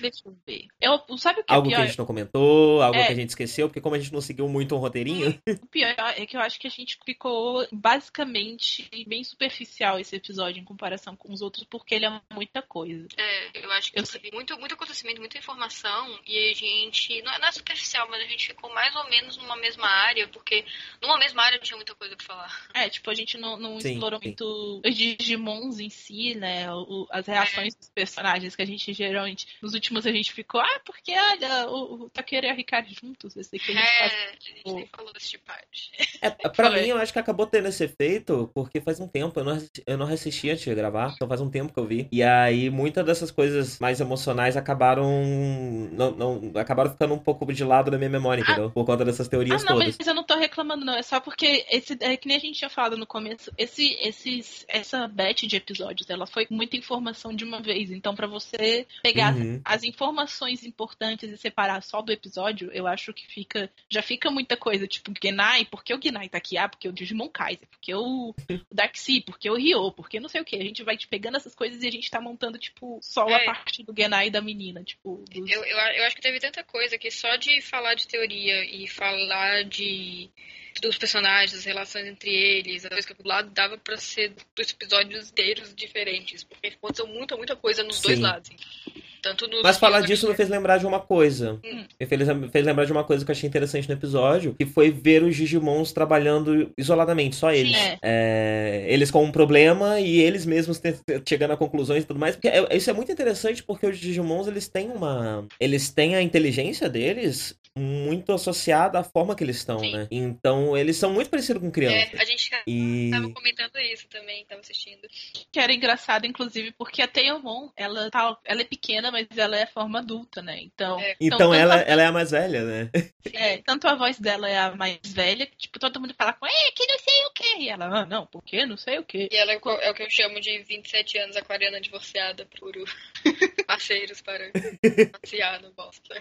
Deixa eu ver. Eu, sabe o que é Algo que pior? a gente não comentou, algo É. que a gente esqueceu, porque como a gente não seguiu muito um roteirinho. O pior é que eu acho que a gente ficou basicamente bem superficial esse episódio em comparação com os outros, porque ele é muita coisa. É, eu acho que Eu teve muito, muito acontecimento, muita informação, e a gente. Não é, não é superficial, mas a gente ficou mais ou menos numa mesma área, porque numa mesma área tinha muita coisa pra falar. É, tipo, a gente não, não Sim, explorou sim. muito os Digimons em si, né? o- as reações dos personagens que a gente geralmente. Nos últimos a gente ficou, ah, porque olha, o, o e a Ricardo juntos, esse aqui a gente faz. É, a gente nem falou desse parte. É, [LAUGHS] pra mim, eu acho que acabou tendo esse efeito, porque faz um tempo, eu não, eu não assisti antes de gravar, então faz um tempo que eu vi. E aí, muitas dessas coisas mais emocionais acabaram. Não, não, acabaram ficando um pouco de lado da minha memória, entendeu? Por conta dessas Ah, teorias não, todas. mas eu não tô reclamando, não. É só porque esse, é que nem a gente tinha falado no começo, esse, esses, essa batch de episódios, ela foi muita informação de uma vez. Então, pra você pegar Uhum. as informações importantes e separar só do episódio, eu acho que fica. Já fica muita coisa, tipo, Genai, por que o Genai tá aqui? Ah, porque o Digimon Kaiser, porque o, o Darkseid, porque o Ryo, porque não sei o que. A gente vai te pegando essas coisas e a gente tá montando, tipo, só a É. parte do Genai e da menina, tipo. dos- Eu, eu, eu acho que teve tanta coisa que só de falar de teoria e falar de dos personagens, das relações entre eles, as coisas que eu lado dava pra ser dois episódios inteiros diferentes, porque aconteceu muita, muita coisa nos dois Sim. lados. Tanto nos Mas falar disso me fez lembrar de uma coisa. Hum. Me fez, me fez lembrar de uma coisa que eu achei interessante no episódio, que foi ver os Digimons trabalhando isoladamente, só eles. É. É, eles com um problema e eles mesmos chegando a conclusões e tudo mais. Porque é- isso é muito interessante porque os Digimons, eles têm uma... Eles têm a inteligência deles muito associada à forma que eles estão, Sim. né? Então, eles são muito parecidos com crianças. É, a gente E... tava comentando isso também, tava assistindo. Que era engraçado, inclusive, porque a Teomon, ela, tá, ela é pequena, mas ela é forma adulta, né? Então, É. Então tanto ela, a- ela é a mais velha, né? é, tanto a voz dela é a mais velha, que tipo, todo mundo fala com é, que não sei o quê. E ela, ah, não, por quê? Não sei o quê. E ela é, o- é o que eu chamo de 27 anos aquariana divorciada por [LAUGHS] parceiros para [LAUGHS] passear no bosta.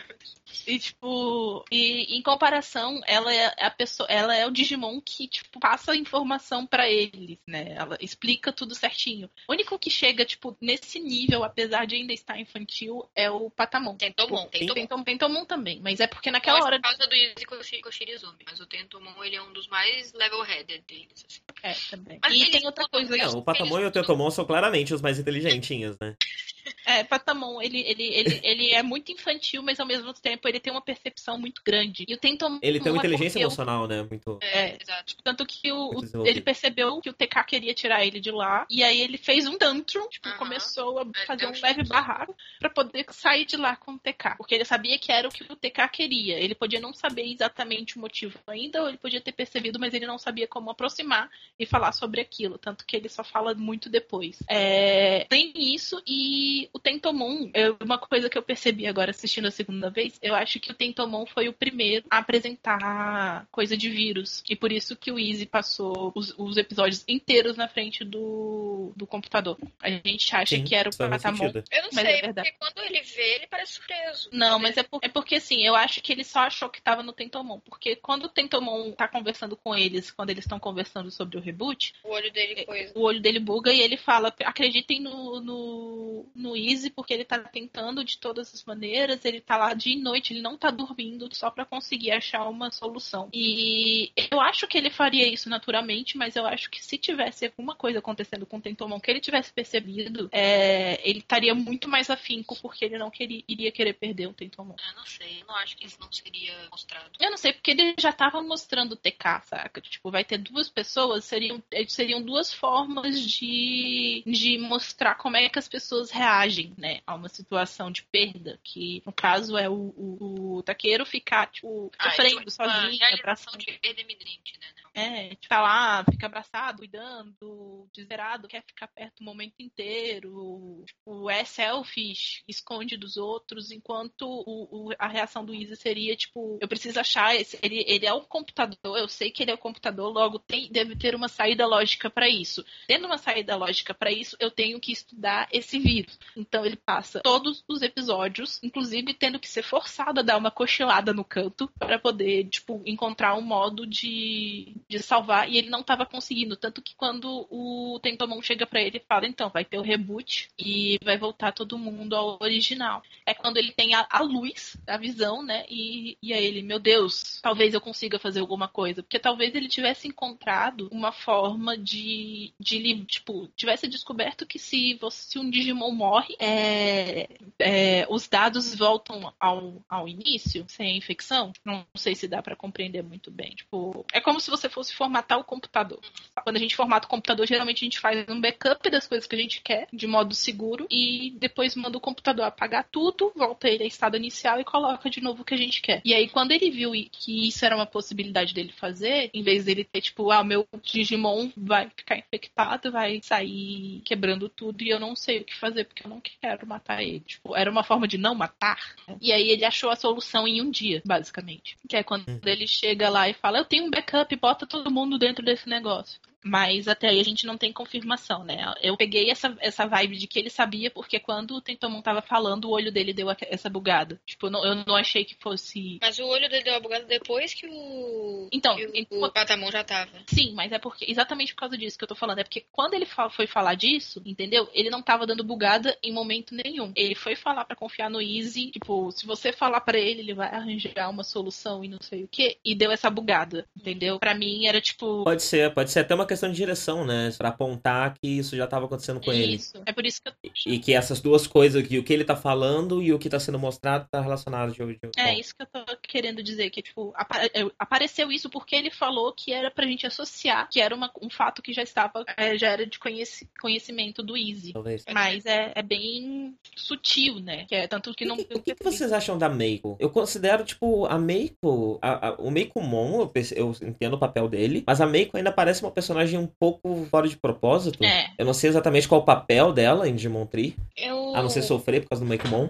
E, tipo, e em comparação, ela é a pessoa, ela é o Digimon que, tipo, passa informação pra eles, né? Ela explica tudo certinho. O único que chega, tipo, nesse nível, apesar de ainda estar infantil, é o Patamon. Tentomon, Tentomon. Tentomon, Tentomon também, mas é porque naquela Gosto hora. por causa do Izzy Koshi- Koshirizumi, mas o Tentomon ele é um dos mais level-headed deles. Assim. É, também. Mas e eles tem outra coisa É, o Patamon e o Teotomon são claramente os mais inteligentinhos, né? [LAUGHS] É, Patamon, ele, ele, ele, ele é muito infantil, mas ao mesmo tempo ele tem uma percepção muito grande. E o Tentomon Ele tem uma inteligência emocional, né? Muito. É, exato. Tanto que o, o- ele percebeu que o TK queria tirar ele de lá. E aí ele fez um tantrum, tipo, Aham. começou a É, fazer um leve barraco pra poder sair de lá com o TK. Porque ele sabia que era o que o TK queria. Ele podia não saber exatamente o motivo ainda, ou ele podia ter percebido, mas ele não sabia como aproximar e falar sobre aquilo. Tanto que ele só fala muito depois. É, tem isso e o Tentomon, é uma coisa que eu percebi agora assistindo a segunda vez, eu acho que o Tentomon foi o primeiro a apresentar coisa de vírus. E por isso que o Easy passou os, os episódios inteiros na frente do, do computador. A gente acha Sim, que era o Patamon. sentido. Eu não Mas sei, é verdade. porque quando ele vê, ele parece surpreso. Não, mas é, por- é porque assim, eu acho que ele só achou que tava no Tentomon. Porque quando o Tentomon tá conversando com eles, quando eles estão conversando sobre o reboot, O olho dele coisa. o olho dele buga e ele fala: acreditem no, no, no Easy, porque ele tá tentando de todas as maneiras, ele tá lá dia e noite, ele não tá dormindo só pra conseguir achar uma solução. E eu acho que ele faria isso naturalmente, mas eu acho que se tivesse alguma coisa acontecendo com o Tentomon que ele tivesse percebido, é, ele estaria muito mais afinco, porque ele não queria, iria querer perder o Tentomon. Eu não sei, eu não acho que isso não seria mostrado. Eu não sei, porque ele já tava mostrando o TK, saca? Tipo, vai ter duas pessoas, seriam, seriam duas formas de, de mostrar como é que as pessoas reagem, né? A uma situação de perda. Que, no caso, é o, o, o Taqueiro ficar, tipo, Ah, sofrendo é uma realização abraçando. de perda iminente, né? É, tá lá, fica abraçado, cuidando, desesperado, quer ficar perto o momento inteiro. Tipo, é selfish, esconde dos outros, enquanto o, o, a reação do Easy seria, tipo, eu preciso achar esse. Ele, ele é um computador, eu sei que ele é um computador, logo tem, deve ter uma saída lógica para isso. Tendo uma saída lógica para isso, eu tenho que estudar esse vírus. Então ele passa todos os episódios, inclusive tendo que ser forçado a dar uma cochilada no canto para poder, tipo, encontrar um modo de, de salvar. E ele não estava conseguindo. Tanto que quando o Tentomon chega para ele e fala, então, vai ter o reboot e vai voltar todo mundo ao original. É quando ele tem a, a luz, a visão, né? E, e aí ele, meu Deus, talvez eu consiga fazer alguma coisa. Porque talvez ele tivesse encontrado uma forma de, de tipo, tivesse descoberto que se, se um Digimon morre, é, é, os dados voltam ao, ao início, sem infecção. Não sei se dá para compreender muito bem. Tipo, é como se você fosse formatar o computador. Quando a gente formata o computador, geralmente a gente faz um backup das coisas que a gente quer, de modo seguro, e depois manda o computador apagar tudo, volta ele ao estado inicial e coloca de novo o que a gente quer. E aí, quando ele viu que isso era uma possibilidade dele fazer, em vez dele ter, tipo, ah, meu Digimon vai ficar infectado, vai sair quebrando tudo e eu não sei o que fazer porque eu não quero matar ele. Tipo, era uma forma de não matar. Né? E aí ele achou a solução em um dia, basicamente. Que é quando uhum. ele chega lá e fala: Eu tenho um backup, bota todo mundo dentro desse negócio. Mas até aí a gente não tem confirmação, né? Eu peguei essa, essa vibe de que ele sabia, porque quando o Tentomon tava falando, o olho dele deu essa bugada. Tipo, eu não, eu não achei que fosse. Mas o olho dele deu a bugada depois que o. Então, que o, o Patamon já tava. Sim, mas é porque. Exatamente por causa disso que eu tô falando. É porque quando ele foi falar disso, entendeu? Ele não tava dando bugada em momento nenhum. Ele foi falar para confiar no Easy. Tipo, se você falar para ele, ele vai arranjar uma solução e não sei o que. E deu essa bugada, entendeu? Para mim era tipo. Pode ser, pode ser até uma questão de direção, né? Pra apontar que isso já estava acontecendo com ele. Isso. É por isso que eu... E que essas duas coisas, que o que ele tá falando e o que tá sendo mostrado tá relacionado de, de... É isso que eu tô querendo dizer, que, tipo, é, apareceu isso porque ele falou que era pra gente associar, que era uma, um fato que já estava, é, já era de conheci, conhecimento do Easy. Talvez. Mas é, é bem sutil, né? Que é tanto que não. O que, o que, que vocês acham da Meiko? Eu considero, tipo, a Meiko. A, a, o Meiko Mon, eu, eu entendo o papel dele, mas a Meiko ainda parece uma personagem um pouco fora de propósito. É. Eu não sei exatamente qual o papel dela em Digimon Tree. Eu... A não ser sofrer por causa do Mekumon.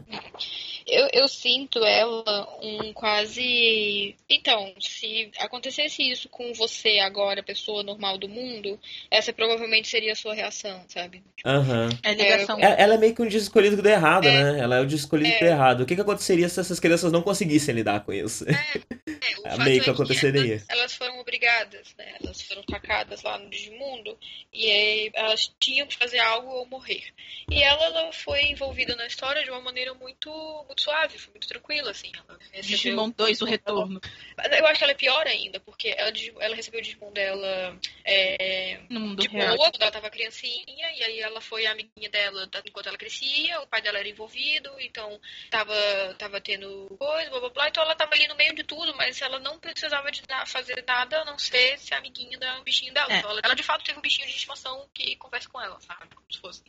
Eu, eu sinto ela um quase. Então, se acontecesse isso com você agora, pessoa normal do mundo, essa provavelmente seria a sua reação, sabe? Aham. Uhum. É ligação. É, ela é meio que um escolhido do errado, é. né? Ela é o escolhido é. do errado. O que, que aconteceria se essas crianças não conseguissem lidar com isso? É, [LAUGHS] é meio que é aconteceria. Elas, elas, foram obrigadas, né? Elas foram tacadas lá no Digimundo e aí elas tinham que fazer algo ou morrer. E ela, ela foi envolvida na história de uma maneira muito muito suave, foi muito tranquila, assim. Ela recebeu... Digimon 2, o retorno. Eu acho que ela é pior ainda, porque ela, ela recebeu o Digimon dela é, no mundo de real. boa, quando ela tava criancinha, e aí ela foi a amiguinha dela enquanto ela crescia, o pai dela era envolvido, então tava, tava tendo coisa, blá blá blá, então ela tava ali no meio de tudo, mas ela não precisava de fazer nada a não ser ser amiguinha do bichinho dela. É. Então ela, ela, de fato teve um bichinho de estimação que conversa com ela, sabe? Como se fosse.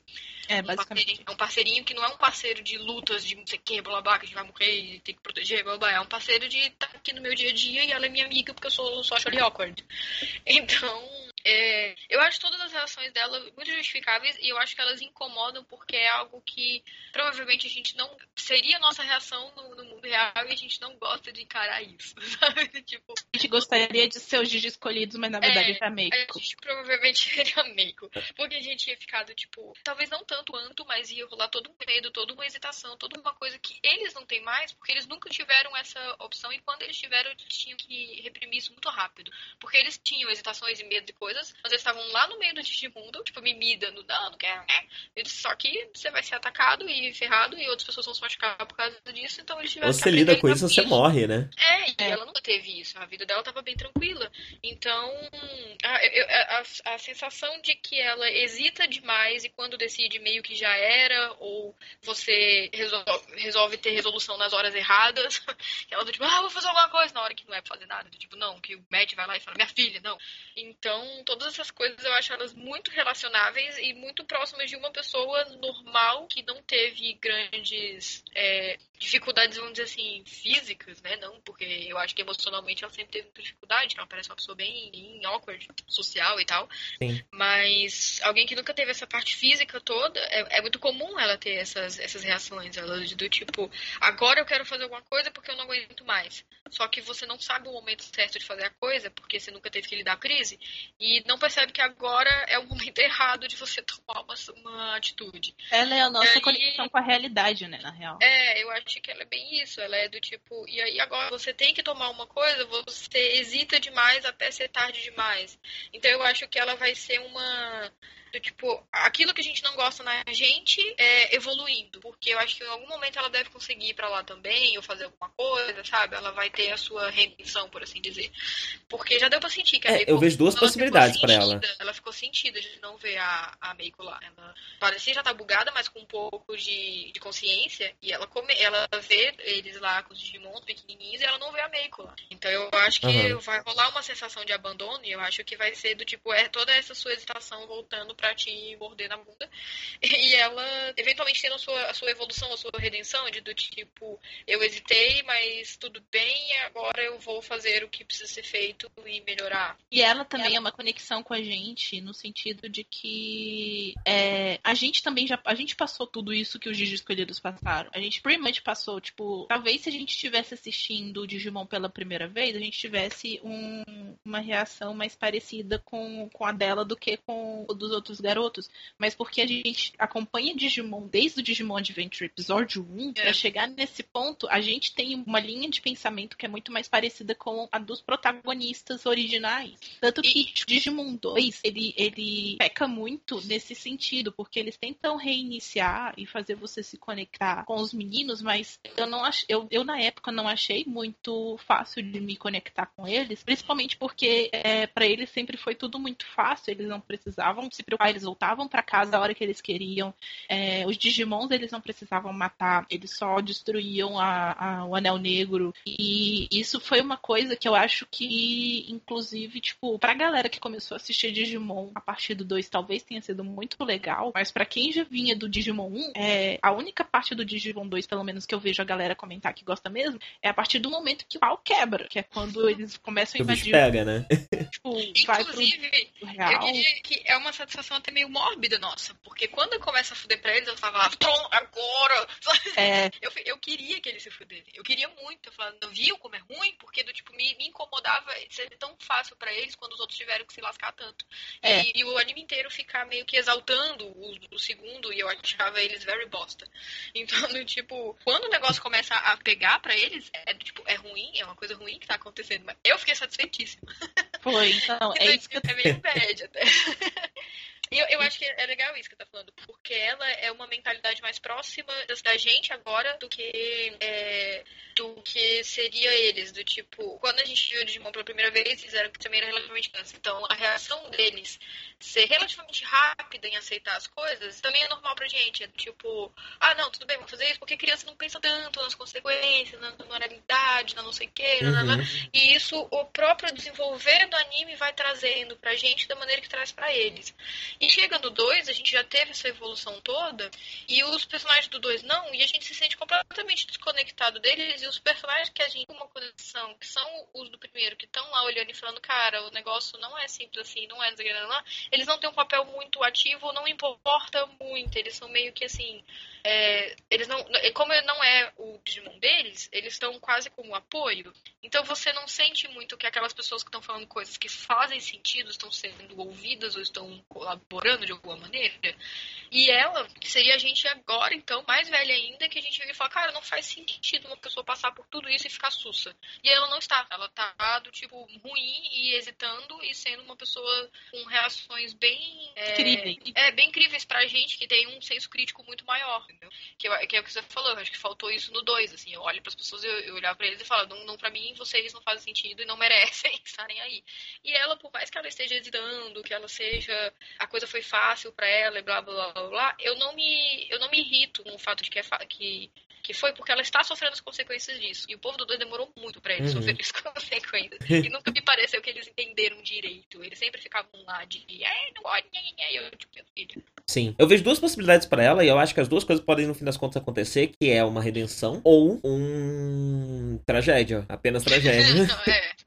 É, basicamente. Um parceirinho, é um parceirinho que não é um parceiro de lutas, de não sei o que, blá blá, que a gente vai morrer e tem que proteger, blá blá. É um parceiro de estar tá aqui no meu dia a dia e ela é minha amiga porque eu sou socially awkward. [LAUGHS] Então, é, eu acho todas as reações dela muito justificáveis e eu acho que elas incomodam porque é algo que provavelmente a gente não. Seria a nossa reação no, no mundo real e a gente não gosta de encarar isso, [LAUGHS] sabe? Tipo, a gente gostaria de ser os Gigi escolhidos, mas na verdade é, é Meiko. A gente provavelmente [LAUGHS] seria Meiko. Porque a gente ia ficado, tipo, talvez não tanto quanto, mas ia rolar todo um medo, toda uma hesitação, toda uma coisa que eles não têm mais, porque eles nunca tiveram essa opção e quando eles tiveram, eles tinham que reprimir isso muito rápido. Porque eles tinham hesitações e medo de coisas coisas, mas eles estavam lá no meio do Digimundo, tipo, me dando dano, que é, né? Eles, só que você vai ser atacado e ferrado e outras pessoas vão se machucar por causa disso, então eles tiveram Você lida com isso, você morre, né? É, e é. ela nunca teve isso, a vida dela tava bem tranquila. Então, a, a, a sensação de que ela hesita demais e quando decide meio que já era, ou você resolve, resolve ter resolução nas horas erradas, [LAUGHS] ela do tipo, ah, vou fazer alguma coisa, na hora que não é pra fazer nada, do tipo, não, que o Matt vai lá e fala, minha filha, não. Então, todas essas coisas eu acho elas muito relacionáveis e muito próximas de uma pessoa normal que não teve grandes é, dificuldades, vamos dizer assim, físicas, né? Não, porque eu acho que emocionalmente ela sempre teve muita dificuldade, ela parece uma pessoa bem, bem awkward, social e tal. Sim. Mas alguém que nunca teve essa parte física toda, é, é muito comum ela ter essas, essas reações, ela do tipo, agora eu quero fazer alguma coisa porque eu não aguento mais. Só que você não sabe o momento certo de fazer a coisa, porque você nunca teve que lidar com a crise, e não percebe que agora é o momento [LAUGHS] errado de você tomar uma, uma atitude. Ela é a nossa aí- conexão com a realidade, né, na real. É, eu acho que ela é bem isso. Ela é do tipo, e aí agora você tem que tomar uma coisa, você hesita demais até ser tarde demais. Então eu acho que ela vai ser uma. Do tipo, aquilo que a gente não gosta na gente é evoluindo. Porque eu acho que em algum momento ela deve conseguir ir pra lá também, ou fazer alguma coisa, sabe? Ela vai ter a sua redenção, por assim dizer. Porque já deu pra sentir que a É, Meiko, eu vejo duas possibilidades pra ela. Ela ficou sentida de não ver a, a Meiko lá. Ela parecia já tá bugada, mas com um pouco de, de consciência. E ela come, ela vê eles lá com os Digimons pequenininhos e ela não vê a Meiko lá. Então eu acho que Aham. vai rolar uma sensação de abandono. E eu acho que vai ser do tipo, é toda essa sua hesitação voltando pra te morder na bunda. [LAUGHS] E ela, eventualmente, tendo a sua, a sua evolução, a sua redenção, de do tipo, eu hesitei, mas tudo bem, agora eu vou fazer o que precisa ser feito e melhorar. E ela também é uma conexão com a gente, no sentido de que é, a gente também já. A gente passou tudo isso que os Digi escolhidos passaram. A gente pretty much passou, tipo, talvez se a gente estivesse assistindo o Digimon pela primeira vez, a gente tivesse um- uma reação mais parecida com, com a dela do que com o dos outros garotos. Mas porque a gente acompanha Digimon desde o Digimon Adventure Episódio 1, É. pra chegar nesse ponto, a gente tem uma linha de pensamento que é muito mais parecida com a dos protagonistas originais. Tanto que tipo, Digimon 2, ele, ele peca muito nesse sentido, porque eles tentam reiniciar e fazer você se conectar com os meninos, mas eu não ach... eu, eu na época não achei muito fácil de me conectar com eles, principalmente porque é, para eles sempre foi tudo muito fácil, eles não precisavam se preocupar, eles voltavam para casa a hora que eles queriam. É, os Digimons eles não precisavam matar, eles só destruíam a, a- o Anel Negro. E isso foi uma coisa que eu acho que, inclusive, tipo, pra galera que começou a assistir Digimon a partir do 2, talvez tenha sido muito legal. Mas pra quem já vinha do Digimon 1, é, a única parte do Digimon 2, pelo menos que eu vejo a galera comentar que gosta mesmo, é a partir do momento que o pau quebra, que é quando eles começam a Que o bicho invadir, pega, né? [LAUGHS] tipo, vai pro Inclusive, eu real. diria que é uma satisfação até meio mórbida nossa, porque quando começa a fuder pra eles, eu falava, pronto, agora! [LAUGHS] É, Eu, eu queria que eles se fudessem. Eu queria muito. Eu falava, não viu como é ruim? Porque do tipo, me, me incomodava ser tão fácil pra eles quando os outros tiveram que se lascar tanto. É. E, e o anime inteiro ficar meio que exaltando o, o segundo e eu achava eles very bosta. Então, do tipo, quando o negócio começa a pegar pra eles, é do tipo, é ruim, é uma coisa ruim que tá acontecendo. Mas eu fiquei satisfeitíssima. foi. Então, [LAUGHS] é Então, isso que eu é meio bad até. [LAUGHS] E eu, eu acho que é legal isso que tá falando, porque ela é uma mentalidade mais próxima da- gente agora do que é, do que seria eles, do tipo, quando a gente viu o Digimon pela primeira vez, eles eram também eram relativamente crianças. Então a reação deles ser relativamente rápida em aceitar as coisas também é normal pra gente. É tipo, ah não, tudo bem, vou fazer isso, porque criança não pensa tanto nas consequências, na moralidade, na não sei o que, Uhum. e isso o próprio desenvolver do anime vai trazendo pra gente da maneira que traz pra eles. E chega no 2, a gente já teve essa evolução toda, e os personagens do 2 não, e a gente se sente completamente desconectado deles, e os personagens que a gente tem uma conexão, que são os do primeiro, que estão lá olhando e falando, cara, o negócio não é simples assim, não é, não, eles não têm um papel muito ativo, não importa muito, eles são meio que assim, é, eles não, como não é o Digimon deles, eles estão quase como apoio, então você não sente muito que aquelas pessoas que estão falando coisas que fazem sentido estão sendo ouvidas ou estão colaborando de alguma maneira. E ela, que seria a gente agora, então, mais velha ainda, que a gente vira e fala, cara, não faz sentido uma pessoa passar por tudo isso e ficar sussa. E ela não está. Ela tá do tipo ruim e hesitando e sendo uma pessoa com reações bem. É, Incríveis. É, bem incríveis pra gente que tem um senso crítico muito maior, entendeu? Que, eu- que é o que você falou, eu acho que faltou isso no 2, assim, eu olho pras pessoas, eu, eu olhar pra eles e falo, não, não pra mim, vocês não fazem sentido e não merecem [LAUGHS] estarem aí. E ela, por mais que ela esteja hesitando, que ela seja, a coisa foi fácil pra ela e blá, blá, blá, blá, eu não me, eu não me irrito com o fato de que, é que, que foi porque ela está sofrendo as consequências disso. E o povo do 2 demorou muito pra eles Uhum. sofrerem as [LAUGHS] consequências. E nunca me pareceu que eles entenderam direito. Eles sempre ficavam lá de, é, não olha, e eu, tipo, meu filho. Sim. Eu vejo duas possibilidades para ela e eu acho que as duas coisas podem, no fim das contas, acontecer, que é uma redenção ou um tragédia. Apenas tragédia. [LAUGHS] É.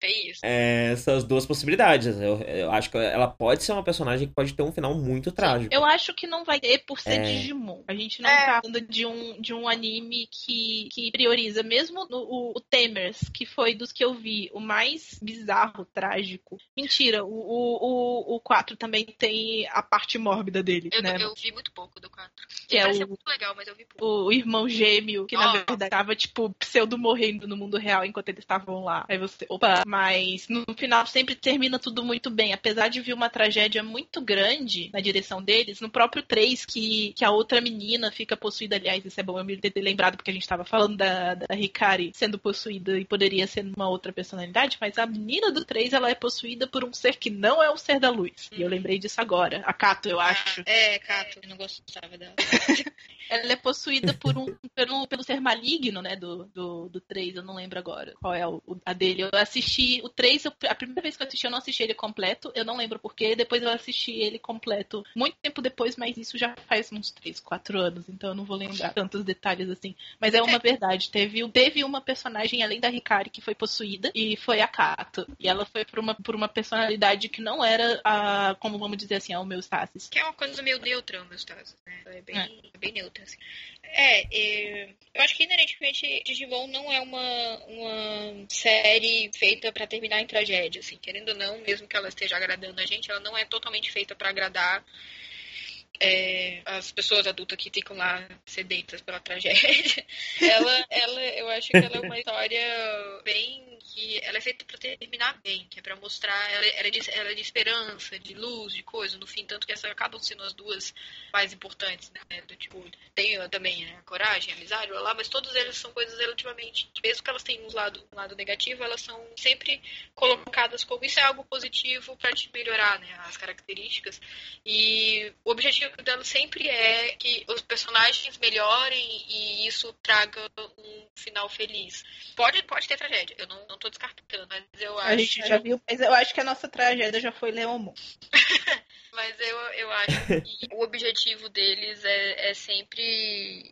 Tem isso. É, essas duas possibilidades. Eu, eu acho que ela pode ser uma personagem que pode ter um final muito trágico. Eu acho que não vai ter por ser É. Digimon. A gente não É. tá falando de um, de um anime que, que prioriza. Mesmo no, o, o Temers, que foi dos que eu vi o mais bizarro, trágico. Mentira, o, o, o, o 4 também tem a parte mórbida dele, Eu, né? eu vi muito pouco do 4. Que é Parece o- muito legal, mas eu vi pouco. o irmão gêmeo, que na Nossa. verdade tava, tipo, pseudo morrendo no mundo real enquanto eles estavam lá. Aí você, opa, mas no final sempre termina tudo muito bem. Apesar de vir uma tragédia muito grande na direção deles, no próprio 3, que, que a outra menina fica possuída, aliás, isso é bom eu me ter lembrado, porque a gente tava falando da, da Hikari sendo possuída e poderia ser uma outra personalidade, mas a menina do 3, ela é possuída por um ser que não é o ser da luz. E eu lembrei disso agora. A Kato, eu acho. É, Cato, eu não gostava dela. [LAUGHS] Ela é possuída por um, pelo, pelo ser maligno, né? Do, do, do 3, eu não lembro agora qual é o- a dele. Eu assisti o 3, eu- a primeira vez que eu assisti, eu não assisti ele completo, eu não lembro porquê. Depois eu assisti ele completo muito tempo depois, mas isso já faz uns 3, 4 anos, então eu não vou lembrar tantos detalhes assim. Mas é uma verdade, teve, teve uma personagem além da Hikari que foi possuída, e foi a Kato. E ela foi por uma, por uma personalidade que não era a, como vamos dizer assim, a homeostasis. Que é uma coisa meio neutra, meus casos, né? É bem, É. é bem neutra, assim. É, é, eu acho que inerentemente Digimon não é uma, uma série feita pra terminar em tragédia, assim. Querendo ou não, mesmo que ela esteja agradando a gente, ela não é totalmente feita pra agradar é, as pessoas adultas que ficam lá sedentas pela tragédia. [LAUGHS] ela, ela, eu acho que ela é uma história bem que ela é feita pra terminar bem, que é pra mostrar ela, ela, é de, ela é de esperança, de luz, de coisa, no fim, tanto que essas acabam sendo as duas mais importantes, né? Do, tipo, tem também a coragem, a amizade, blá, mas todas elas são coisas relativamente, mesmo que elas tenham um lado, um lado negativo, elas são sempre colocadas como isso é algo positivo pra te melhorar, né? As características. E o objetivo dela sempre é que os personagens melhorem e isso traga um final feliz. Pode, pode ter tragédia, eu não, não tô descartando, mas eu acho. A gente já viu, mas eu acho que a nossa tragédia já foi Leomon. [LAUGHS] Mas eu, eu acho que o objetivo deles é, é sempre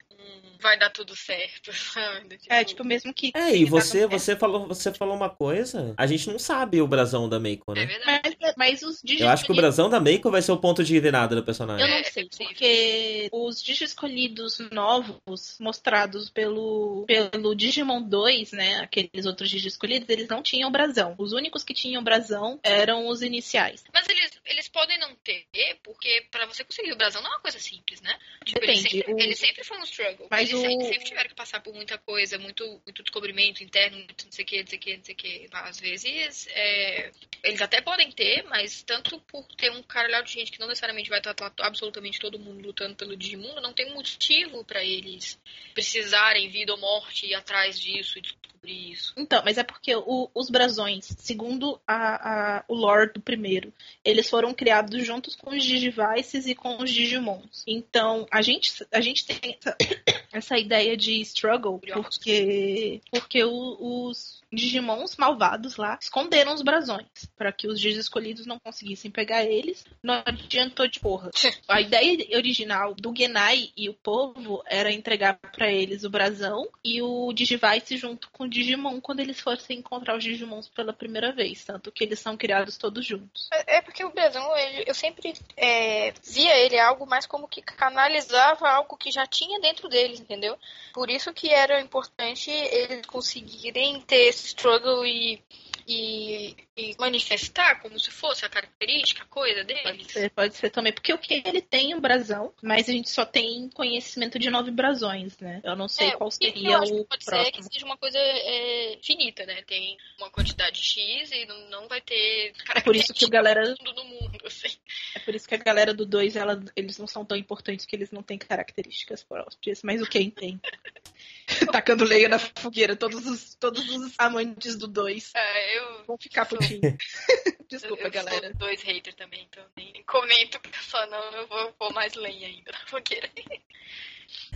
vai dar tudo certo, [LAUGHS] sabe? É, tipo, mesmo que. É, e você, você falou, você falou uma coisa. A gente não sabe o brasão da Meiko, É né? verdade. Mas, mas os Eu acho que o brasão da Meiko vai ser o ponto de virada do personagem. Eu não É, sei, é porque os Digiscolhidos novos mostrados pelo, pelo Digimon 2, né? Aqueles outros Digiscolhidos, eles não tinham brasão. Os únicos que tinham brasão eram os iniciais. Mas eles, eles podem não ter, porque pra você conseguir o brasão não é uma coisa simples, né? Tipo, ele Depende, sempre, o- ele sempre foi um struggle. Mas eles, o- sempre, sempre tiveram que passar por muita coisa, muito, muito descobrimento interno, muito não sei o que, não sei o que, não sei o que. Às vezes, é, eles até podem ter, mas tanto por ter um caralhado de gente que não necessariamente vai estar absolutamente todo mundo lutando pelo Digimundo, não tem motivo pra eles precisarem, vida ou morte, ir atrás disso e descobrir isso. Então, mas é porque o- os brasões, segundo a, a- o lore do primeiro, eles foram criados juntos com os Digivices e com os Digimons. Então, a gente, a gente tem essa, [COUGHS] essa ideia de struggle porque, porque o- os Digimons malvados lá esconderam os brasões para que os Digis escolhidos não conseguissem pegar eles. Não adiantou de porra. A ideia original do Genai e o povo era entregar para eles o brasão e o Digivice junto com o Digimon quando eles fossem encontrar os Digimons pela primeira vez. Tanto que eles são criados todos juntos. É é porque o brasão, ele- eu sempre é, via ele algo mais como que canalizava algo que já tinha dentro deles, entendeu? Por isso que era importante eles conseguirem ter struggle e, e, manifestar como se fosse a característica, a coisa deles. Pode ser, pode ser também. Porque o que ele tem um brasão, mas a gente só tem conhecimento de nove brasões, né? Eu não sei É, qual que seria eu acho que o pode ser próximo. que seja uma coisa é, finita, né? Tem uma quantidade X e não, não vai ter É por isso que o galera tudo no mundo, assim. É por isso que a galera do 2, ela, eles não são tão importantes que eles não têm características próprias, mas o Ken tem. [LAUGHS] Tacando lenha na fogueira, todos os, todos os amantes do 2 É, eu vão ficar sou- putinhos. [LAUGHS] Eu, Desculpa, eu galera. sou dois haters também, então nem comento, porque só não eu vou pôr mais lenha ainda [LAUGHS] na fogueira.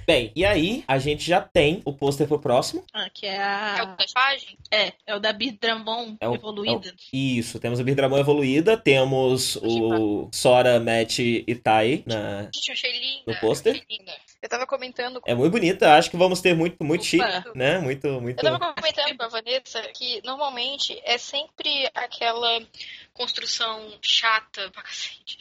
Bem, e aí a gente já tem o pôster pro próximo. Ah, que é É o a. tatuagem? É, é o da Bidramon É o- evoluída. Isso, temos a Birdramon evoluída, temos o Sora, Matt e Tai na... Gente, eu achei linda. No pôster? achei linda. Eu tava comentando É muito bonita, acho que vamos ter muito, muito Opa. chique, né? Muito, muito... Eu tava comentando com a Vanessa que normalmente é sempre aquela construção chata pra cacete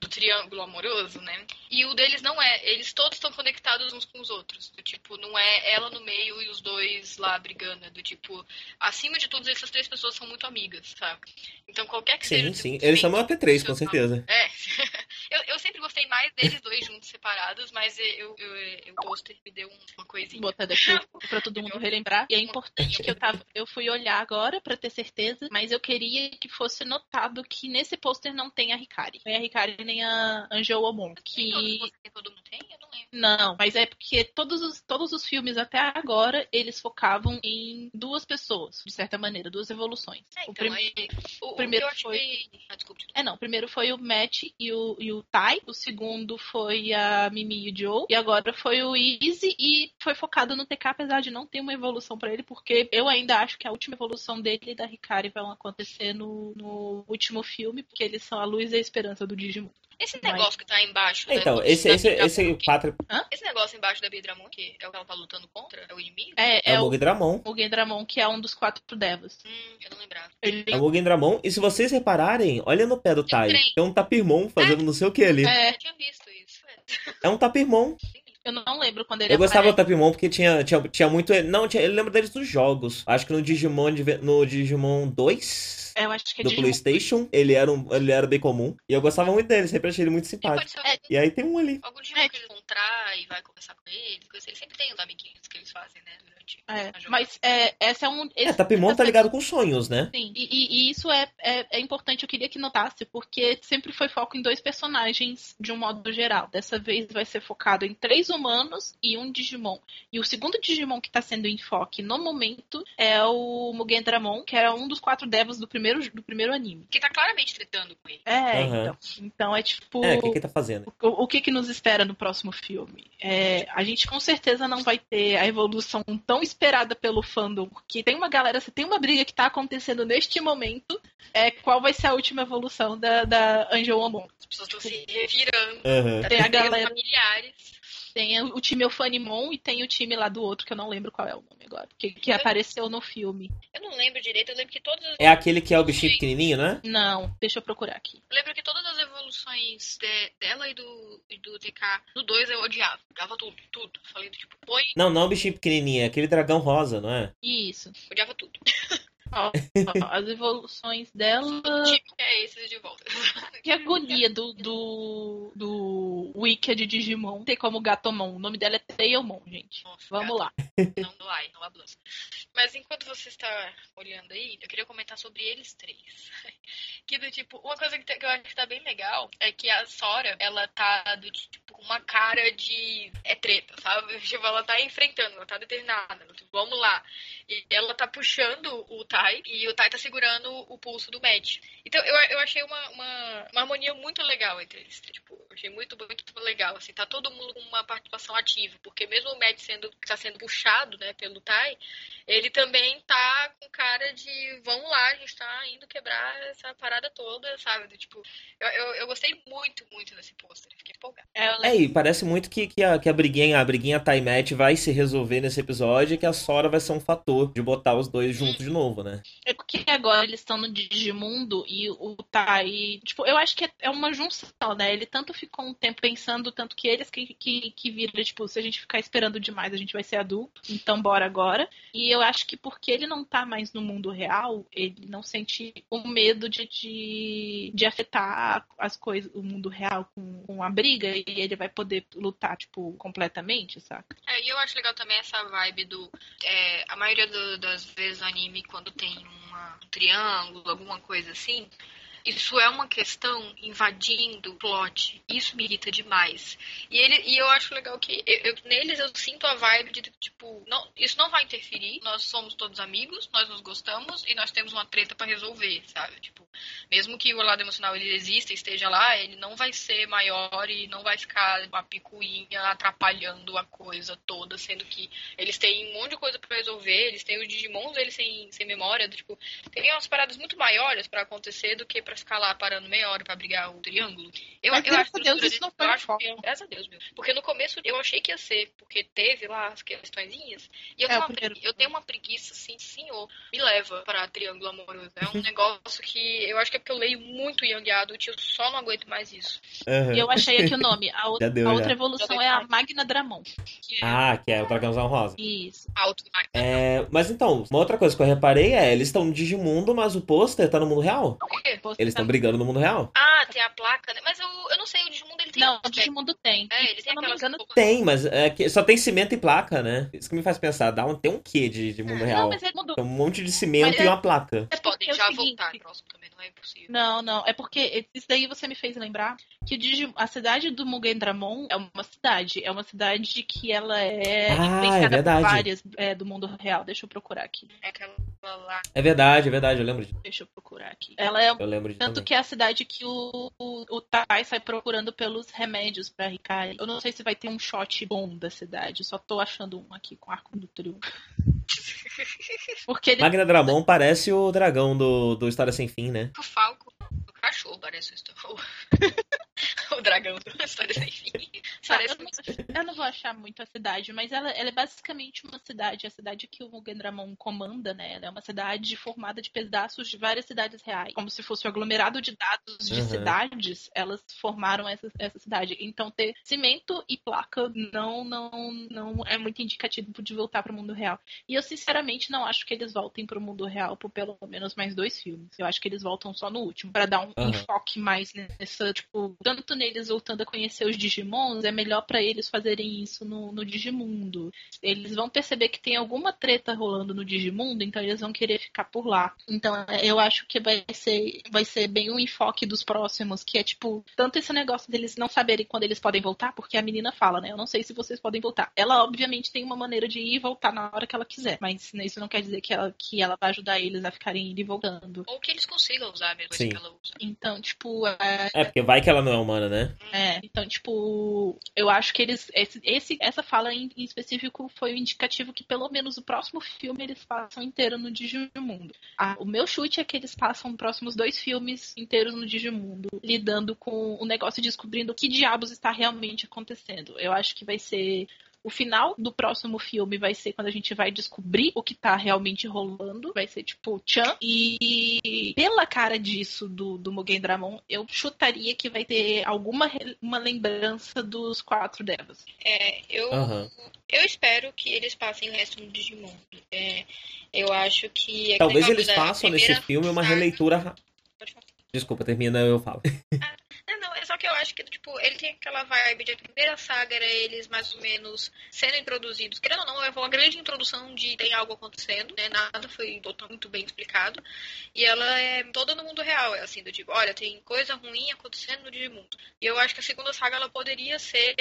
do triângulo amoroso, né? E o deles não é. Eles todos estão conectados uns com os outros. Do tipo, não é ela no meio e os dois lá brigando. É do tipo, acima de tudo, essas três pessoas são muito amigas, sabe? Então qualquer que seja. Sim, o sim. tipo Eles são uma P3, com certeza. é. [LAUGHS] eu, eu sempre gostei mais deles dois juntos, separados, mas eu, eu, eu, o pôster me deu uma coisinha. Botar daqui [LAUGHS] pra todo mundo relembrar. E é importante que eu tava. Eu fui olhar agora pra ter certeza, mas eu queria que fosse notado que nesse pôster não tem a Hikari. Nem a Hikari nem a Angel Omon. Nem todos Que. todo mundo tem? Eu não lembro. Não, mas é porque todos os, todos os filmes até agora eles focavam em duas pessoas, de certa maneira, duas evoluções. É, O então, prim- aí, o, o primeiro que foi- Ah, desculpe. É, não. O primeiro foi o Matt e o, e o Tai. O segundo foi a Mimi e o Joe. E agora foi o Easy. E foi focado no TK, apesar de não ter uma evolução pra ele, porque eu ainda acho que a última evolução dele e da Hikari vai acontecer no, no último filme, porque eles são a luz e a esperança do Digimon. Esse Mas- negócio que tá embaixo... né, Então, do- esse, da esse, esse que- pátria Esse negócio embaixo da Bidramon, que é o que ela tá lutando contra, é o inimigo? É, é é o Mugdramon. o Gendramon, que é um dos quatro Devas. Hum, eu não lembrava. Ele É o Mugdramon. E se vocês repararem, olha no pé do Tai. Tem um tapirmon fazendo não sei o que ali. É, Eu tinha visto isso. É. É um tapirmon. Eu não lembro quando ele Eu gostava do aparece. Tapimon porque tinha, tinha, tinha muito. Não, tinha, eu lembro deles dos jogos. Acho que no Digimon, no Digimon 2 É, Eu acho que é do Digimon. PlayStation, ele era, um, ele era bem comum. E eu gostava muito dele, sempre achei ele muito E pode simpático. ser É. E aí tem um ali. algum Digimon que eles encontrar e vai conversar com eles. coisa assim. Eles sempre tem os amiguinhos É, mas é, essa é um. É, esse- Tapimon essa tá ligado com sonhos, né? Sim, e, e- e isso é, é, é importante, eu queria que notasse, porque sempre foi foco em dois personagens de um modo geral. Dessa vez vai ser focado em três humanos e um Digimon. E o segundo Digimon que está sendo em foco no momento é o Mugen Dramon, que era um dos quatro devas do primeiro, do primeiro anime. Que tá claramente tretando com ele. É, Aham. então. Então é tipo. É, o que que tá fazendo? O, o que, que nos espera no próximo filme? É, a gente com certeza não vai ter a evolução tão esperada pelo fandom, porque tem uma galera, tem uma briga que tá acontecendo neste momento, é qual vai ser a última evolução da, da Angel Amon. As pessoas estão se revirando. Aham. Tem a galera, familiares. Tem o time Eufanimon e tem o time lá do outro, que eu não lembro qual é o nome agora, que, que apareceu no filme. Eu não lembro direito, eu lembro que todas É aquele que é o bichinho pequenininho, né? Não, deixa eu procurar aqui. Eu lembro que todas as evoluções de- dela e do, e do TK no 2 eu odiava. Odiava tudo, tudo. Falei do tipo, põe, Não, não o bichinho pequenininho, é aquele dragão rosa, não é? Isso. odiava tudo. [LAUGHS] Ó, ó, as evoluções dela. Tipo, é esses de volta. [LAUGHS] Que agonia do, do, do Wiki de Digimon ter como Gatomon. O nome dela é Tailmon, gente. Nossa, Vamos lá. Não do ai, não hablas. Mas enquanto você está olhando aí, eu queria comentar sobre eles três. [LAUGHS] Que do tipo, uma coisa que, tá- que eu acho que tá bem legal é que a Sora, ela tá do tipo com uma cara de é treta, sabe? [LAUGHS] Tipo, ela tá enfrentando, ela tá determinada. ela, tipo, vamos lá. E ela tá puxando o Tai e o Tai tá segurando o pulso do Matt. Então eu, eu achei uma, uma, uma harmonia muito legal entre eles. Tipo, eu achei muito, muito legal. Assim, tá todo mundo com uma participação ativa. Porque mesmo o Matt sendo, que tá sendo puxado, né, pelo Tai, ele também tá com cara de vamos lá, a gente tá indo quebrar essa parada toda, sabe? Do, tipo, eu, eu, eu gostei muito, muito desse pôster. Fiquei empolgada. Ela É, e parece muito que, que, a, que a briguinha, a briguinha Taimet vai se resolver nesse episódio e que a Sora vai ser um fator de botar os dois juntos de novo, né? É porque agora eles estão no Digimundo e o Tai. Tipo, eu acho que é, é uma junção, né? Ele tanto ficou um tempo pensando, tanto que eles que, que, que viram, tipo, se a gente ficar esperando demais, a gente vai ser adulto. Então bora agora. E eu acho que porque ele não tá mais no mundo real, ele não sente o medo de, de, de afetar as coisas, o mundo real com, com a briga, e ele vai poder lutar, tipo, completamente, saca? É, e eu acho legal também essa vibe do. é, a maioria do- das vezes no anime, quando tem uma- um triângulo, alguma coisa assim, Isso é uma questão invadindo o plot. Isso me irrita demais. E, ele, e eu acho legal que eu, eu, neles eu sinto a vibe de tipo, não, isso não vai interferir. Nós somos todos amigos, nós nos gostamos e nós temos uma treta para resolver, sabe? Tipo, mesmo que o lado emocional ele exista, esteja lá, ele não vai ser maior e não vai ficar uma picuinha atrapalhando a coisa toda, sendo que eles têm um monte de coisa para resolver, eles têm os Digimons, eles sem, sem memória, tipo, tem umas paradas muito maiores para acontecer do que para ficar lá parando meia hora para brigar o triângulo. Eu, Mas, eu graças acho a Deus, isso não foi eu foco. que, graças a Deus, meu. Porque no começo eu achei que ia ser, porque teve lá as questõezinhas. E eu, É, tenho, o uma, primeiro- eu tenho uma preguiça, assim, senhor, me leva para triângulo amoroso. É um negócio que eu acho que é porque eu leio muito Young Adult e eu só não aguento mais isso. Aham. E eu achei aqui o [LAUGHS] nome. A, outra- deu, a outra evolução é a Magna Dramon. Que é Ah, que é o dragãozão rosa. Isso. alto. É, mas então, uma outra coisa que eu reparei é, eles estão no Digimundo, mas o pôster tá no mundo real. Por quê? Eles estão brigando no mundo real. Ah, tem a placa, né? Mas eu, eu não sei, o Digimundo ele tem. Não, o. Digimundo tem. É, ele tem não aquelas. engano, Tem, mas é que só tem cimento e placa, né? Isso que me faz pensar, dá um, tem um quê de, de mundo Não, real? mas ele mudou. Tem um monte de cimento Mas e é- uma placa. É Podem é já seguinte- voltar próximo também, não é impossível. Não, não. É porque isso daí você me fez lembrar que o Digi- a cidade do Mugen Dramon é uma cidade. É uma cidade que ela é Ah, influenciada é por várias é, do mundo real. Deixa eu procurar aqui. É aquela lá. É verdade, é verdade, eu lembro de, Deixa eu procurar aqui. Ela é eu lembro de tanto também. que é a cidade que o, o, o Tai sai procurando pelos remédios pra Ricari. Eu não sei se vai ter um shot bom da cidade. Só tô achando um aqui com arco do trio. [LAUGHS] Porque ele Magna Dramon parece o dragão do, do História Sem Fim, né? O Falco. O cachorro parece o Estou. [LAUGHS] dragão [LAUGHS] história sem fim. Parece eu, não, eu não vou achar muito a cidade, mas ela, ela é basicamente uma cidade, a cidade que o Mugen Dramon comanda, né? Ela é uma cidade formada de pedaços de várias cidades reais. Como se fosse um aglomerado de dados de Uhum. cidades, elas formaram essa, essa cidade. Então ter cimento e placa não, não, não é muito indicativo de voltar para o mundo real. E eu sinceramente não acho que eles voltem para o mundo real por pelo menos mais dois filmes. Eu acho que eles voltam só no último, para dar um Aham. enfoque mais nessa, tipo, tanto neles voltando a conhecer os Digimons, é melhor para eles fazerem isso no, no Digimundo. Eles vão perceber que tem alguma treta rolando no Digimundo, então eles vão querer ficar por lá. Então é, eu acho que vai ser, vai ser bem o enfoque dos próximos, que é tipo, tanto esse negócio deles não saberem quando eles podem voltar, porque a menina fala, né? Eu não sei se vocês podem voltar. Ela, obviamente, tem uma maneira de ir e voltar na hora que ela quiser, mas isso não quer dizer que ela, que ela vai ajudar eles a ficarem indo e voltando. Ou que eles consigam usar mesmo Sim. coisa que ela usa. Então, tipo, é, É, porque vai que ela não é humana, né? É, então, tipo, eu acho que eles. Esse, esse- essa fala em, em específico foi o indicativo que pelo menos o próximo filme eles passam inteiro no Digimundo. O meu chute é que eles passam os próximos dois filmes inteiros no Digimundo, lidando com o negócio de descobrindo o que diabos está realmente acontecendo. Eu acho que vai ser. O final do próximo filme vai ser quando a gente vai descobrir o que tá realmente rolando. Vai ser tipo Chan. E pela cara disso do, do Mugen Dramon, eu chutaria que vai ter alguma uma lembrança dos quatro devas. É, eu, Aham. eu espero que eles passem o resto no Digimundo. É, eu acho que. é Talvez eles façam nesse filme uma releitura. Desculpa, termina, eu falo. É, só que eu acho que, tipo, ele tem aquela vibe de a primeira saga era eles mais ou menos sendo introduzidos. Querendo ou não, é uma grande introdução de tem algo acontecendo, né? Nada foi muito bem explicado. E ela é toda no mundo real, é assim, do tipo, olha, tem coisa ruim acontecendo no Digimundo. E eu acho que a segunda saga ela poderia ser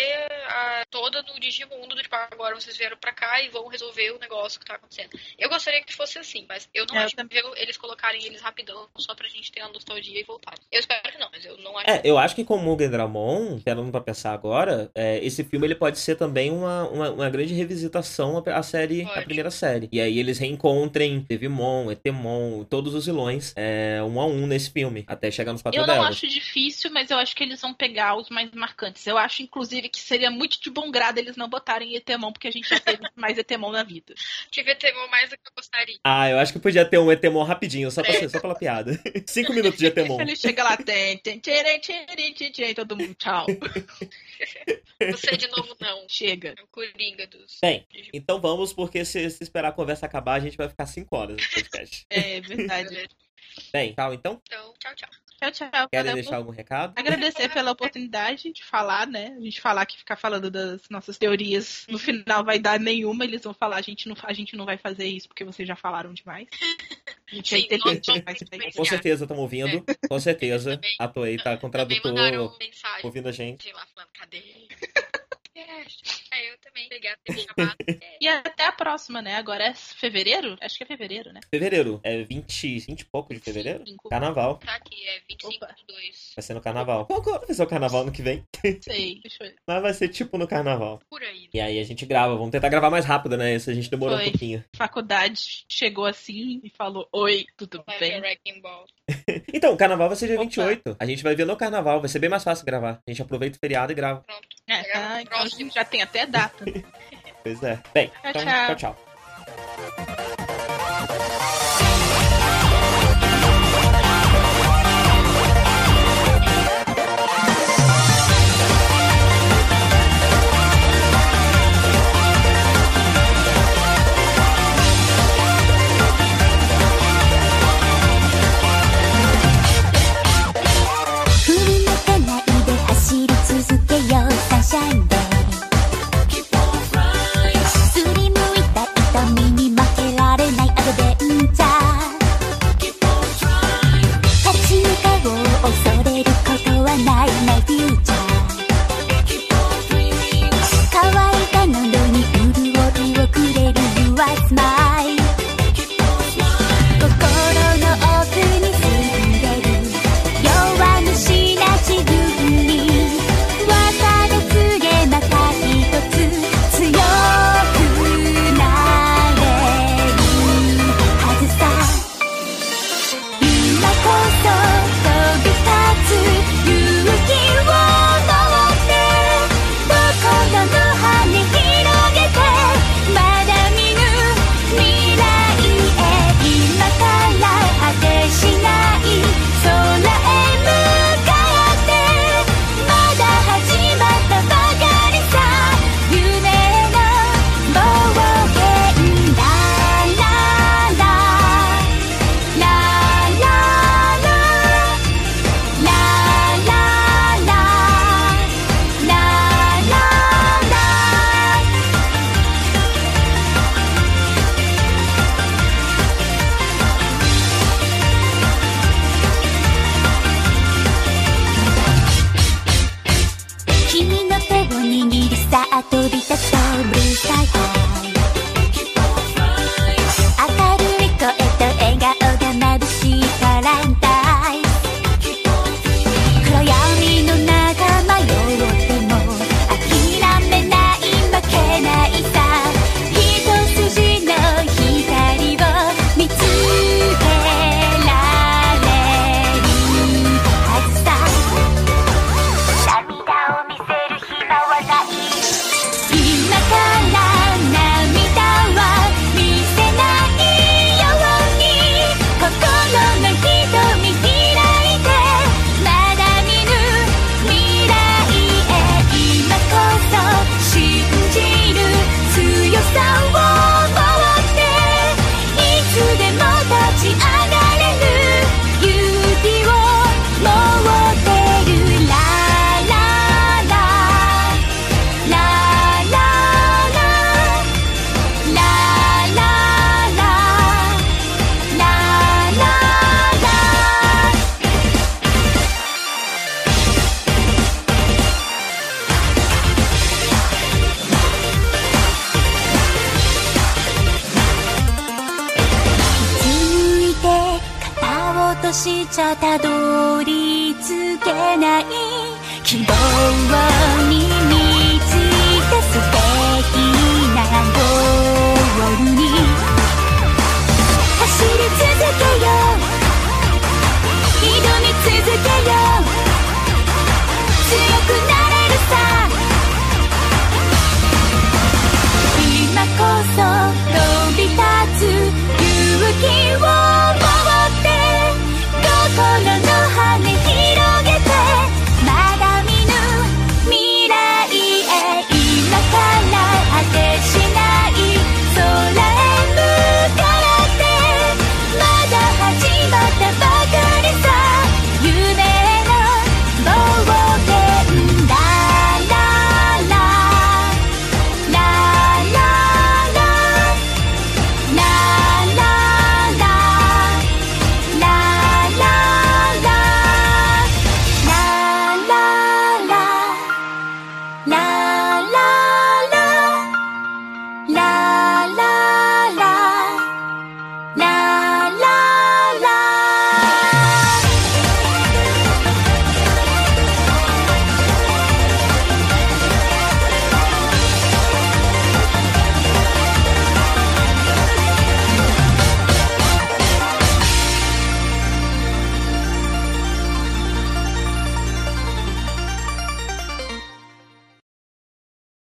a- toda no Digimundo, do tipo, agora vocês vieram pra cá e vão resolver o negócio que tá acontecendo. Eu gostaria que fosse assim, mas eu não É, acho que eles colocarem eles rapidão só pra gente ter a nostalgia e voltar. Eu espero que não, mas eu não acho É, eu acho que com Mugen Dramon, parando pra pensar agora, é, esse filme ele pode ser também uma, uma, uma grande revisitação à à série, à Pode. primeira série. E aí eles reencontrem Devimon, Etemon, todos os vilões, é, um a um nesse filme, até chegar nos quatro Eu não acho difícil, mas eu acho que eles vão pegar os mais marcantes. Eu acho, inclusive, que seria muito de bom grado eles não botarem Etemon, porque a gente já teve mais Etemon na vida. Devia ter mais do que eu gostaria. Ah, eu acho que podia ter um Etemon rapidinho, só, pra, É. só pela piada. Cinco minutos de Etemon. Ele chega lá, tem, tem, tcheren, tcheren, tcheren, todo mundo, tchau. [LAUGHS] Você de novo não. Chega. É o Coringa dos. Bem, então vamos, porque se, se esperar a conversa acabar, a gente vai ficar cinco horas no podcast. É verdade. [LAUGHS] Bem, tchau então. Então, tchau, tchau. Tchau, tchau. Querem deixar algum recado? Agradecer pela oportunidade de falar, né? A gente falar que ficar falando das nossas teorias no final vai dar nenhuma, eles vão falar, a gente não, a gente não vai fazer isso porque vocês já falaram demais. A gente Sim, é inteligente. Com certeza estão ouvindo, é. com certeza. A Toei tá com tradutor ouvindo a gente. Lá falando, cadê? [LAUGHS] É, eu também. Obrigada por ter chamado. [LAUGHS] É. e até a próxima, né? Agora é fevereiro? Acho que é fevereiro, né? Fevereiro. É 20, 20 e pouco de fevereiro? 25. Carnaval. Tá aqui, é 25 de Vai ser no carnaval. Qual, que vai ser o carnaval ano que vem? [LAUGHS] Sei, deixa eu ver. Mas vai ser tipo no carnaval. Por aí. E aí a gente grava. Vamos tentar gravar mais rápido, né? Isso a gente demorou Foi. um pouquinho. Faculdade chegou assim e falou: Oi, tudo Olá, bem? [LAUGHS] então, o carnaval vai ser dia Opa. 28. A gente vai ver no carnaval. Vai ser bem mais fácil gravar. A gente aproveita o feriado e grava. Pronto. É, então já tem até data. Né? [LAUGHS] pois é. Bem, tchau, então, tchau. tchau. tchau. さあ飛び立とうブリーサイド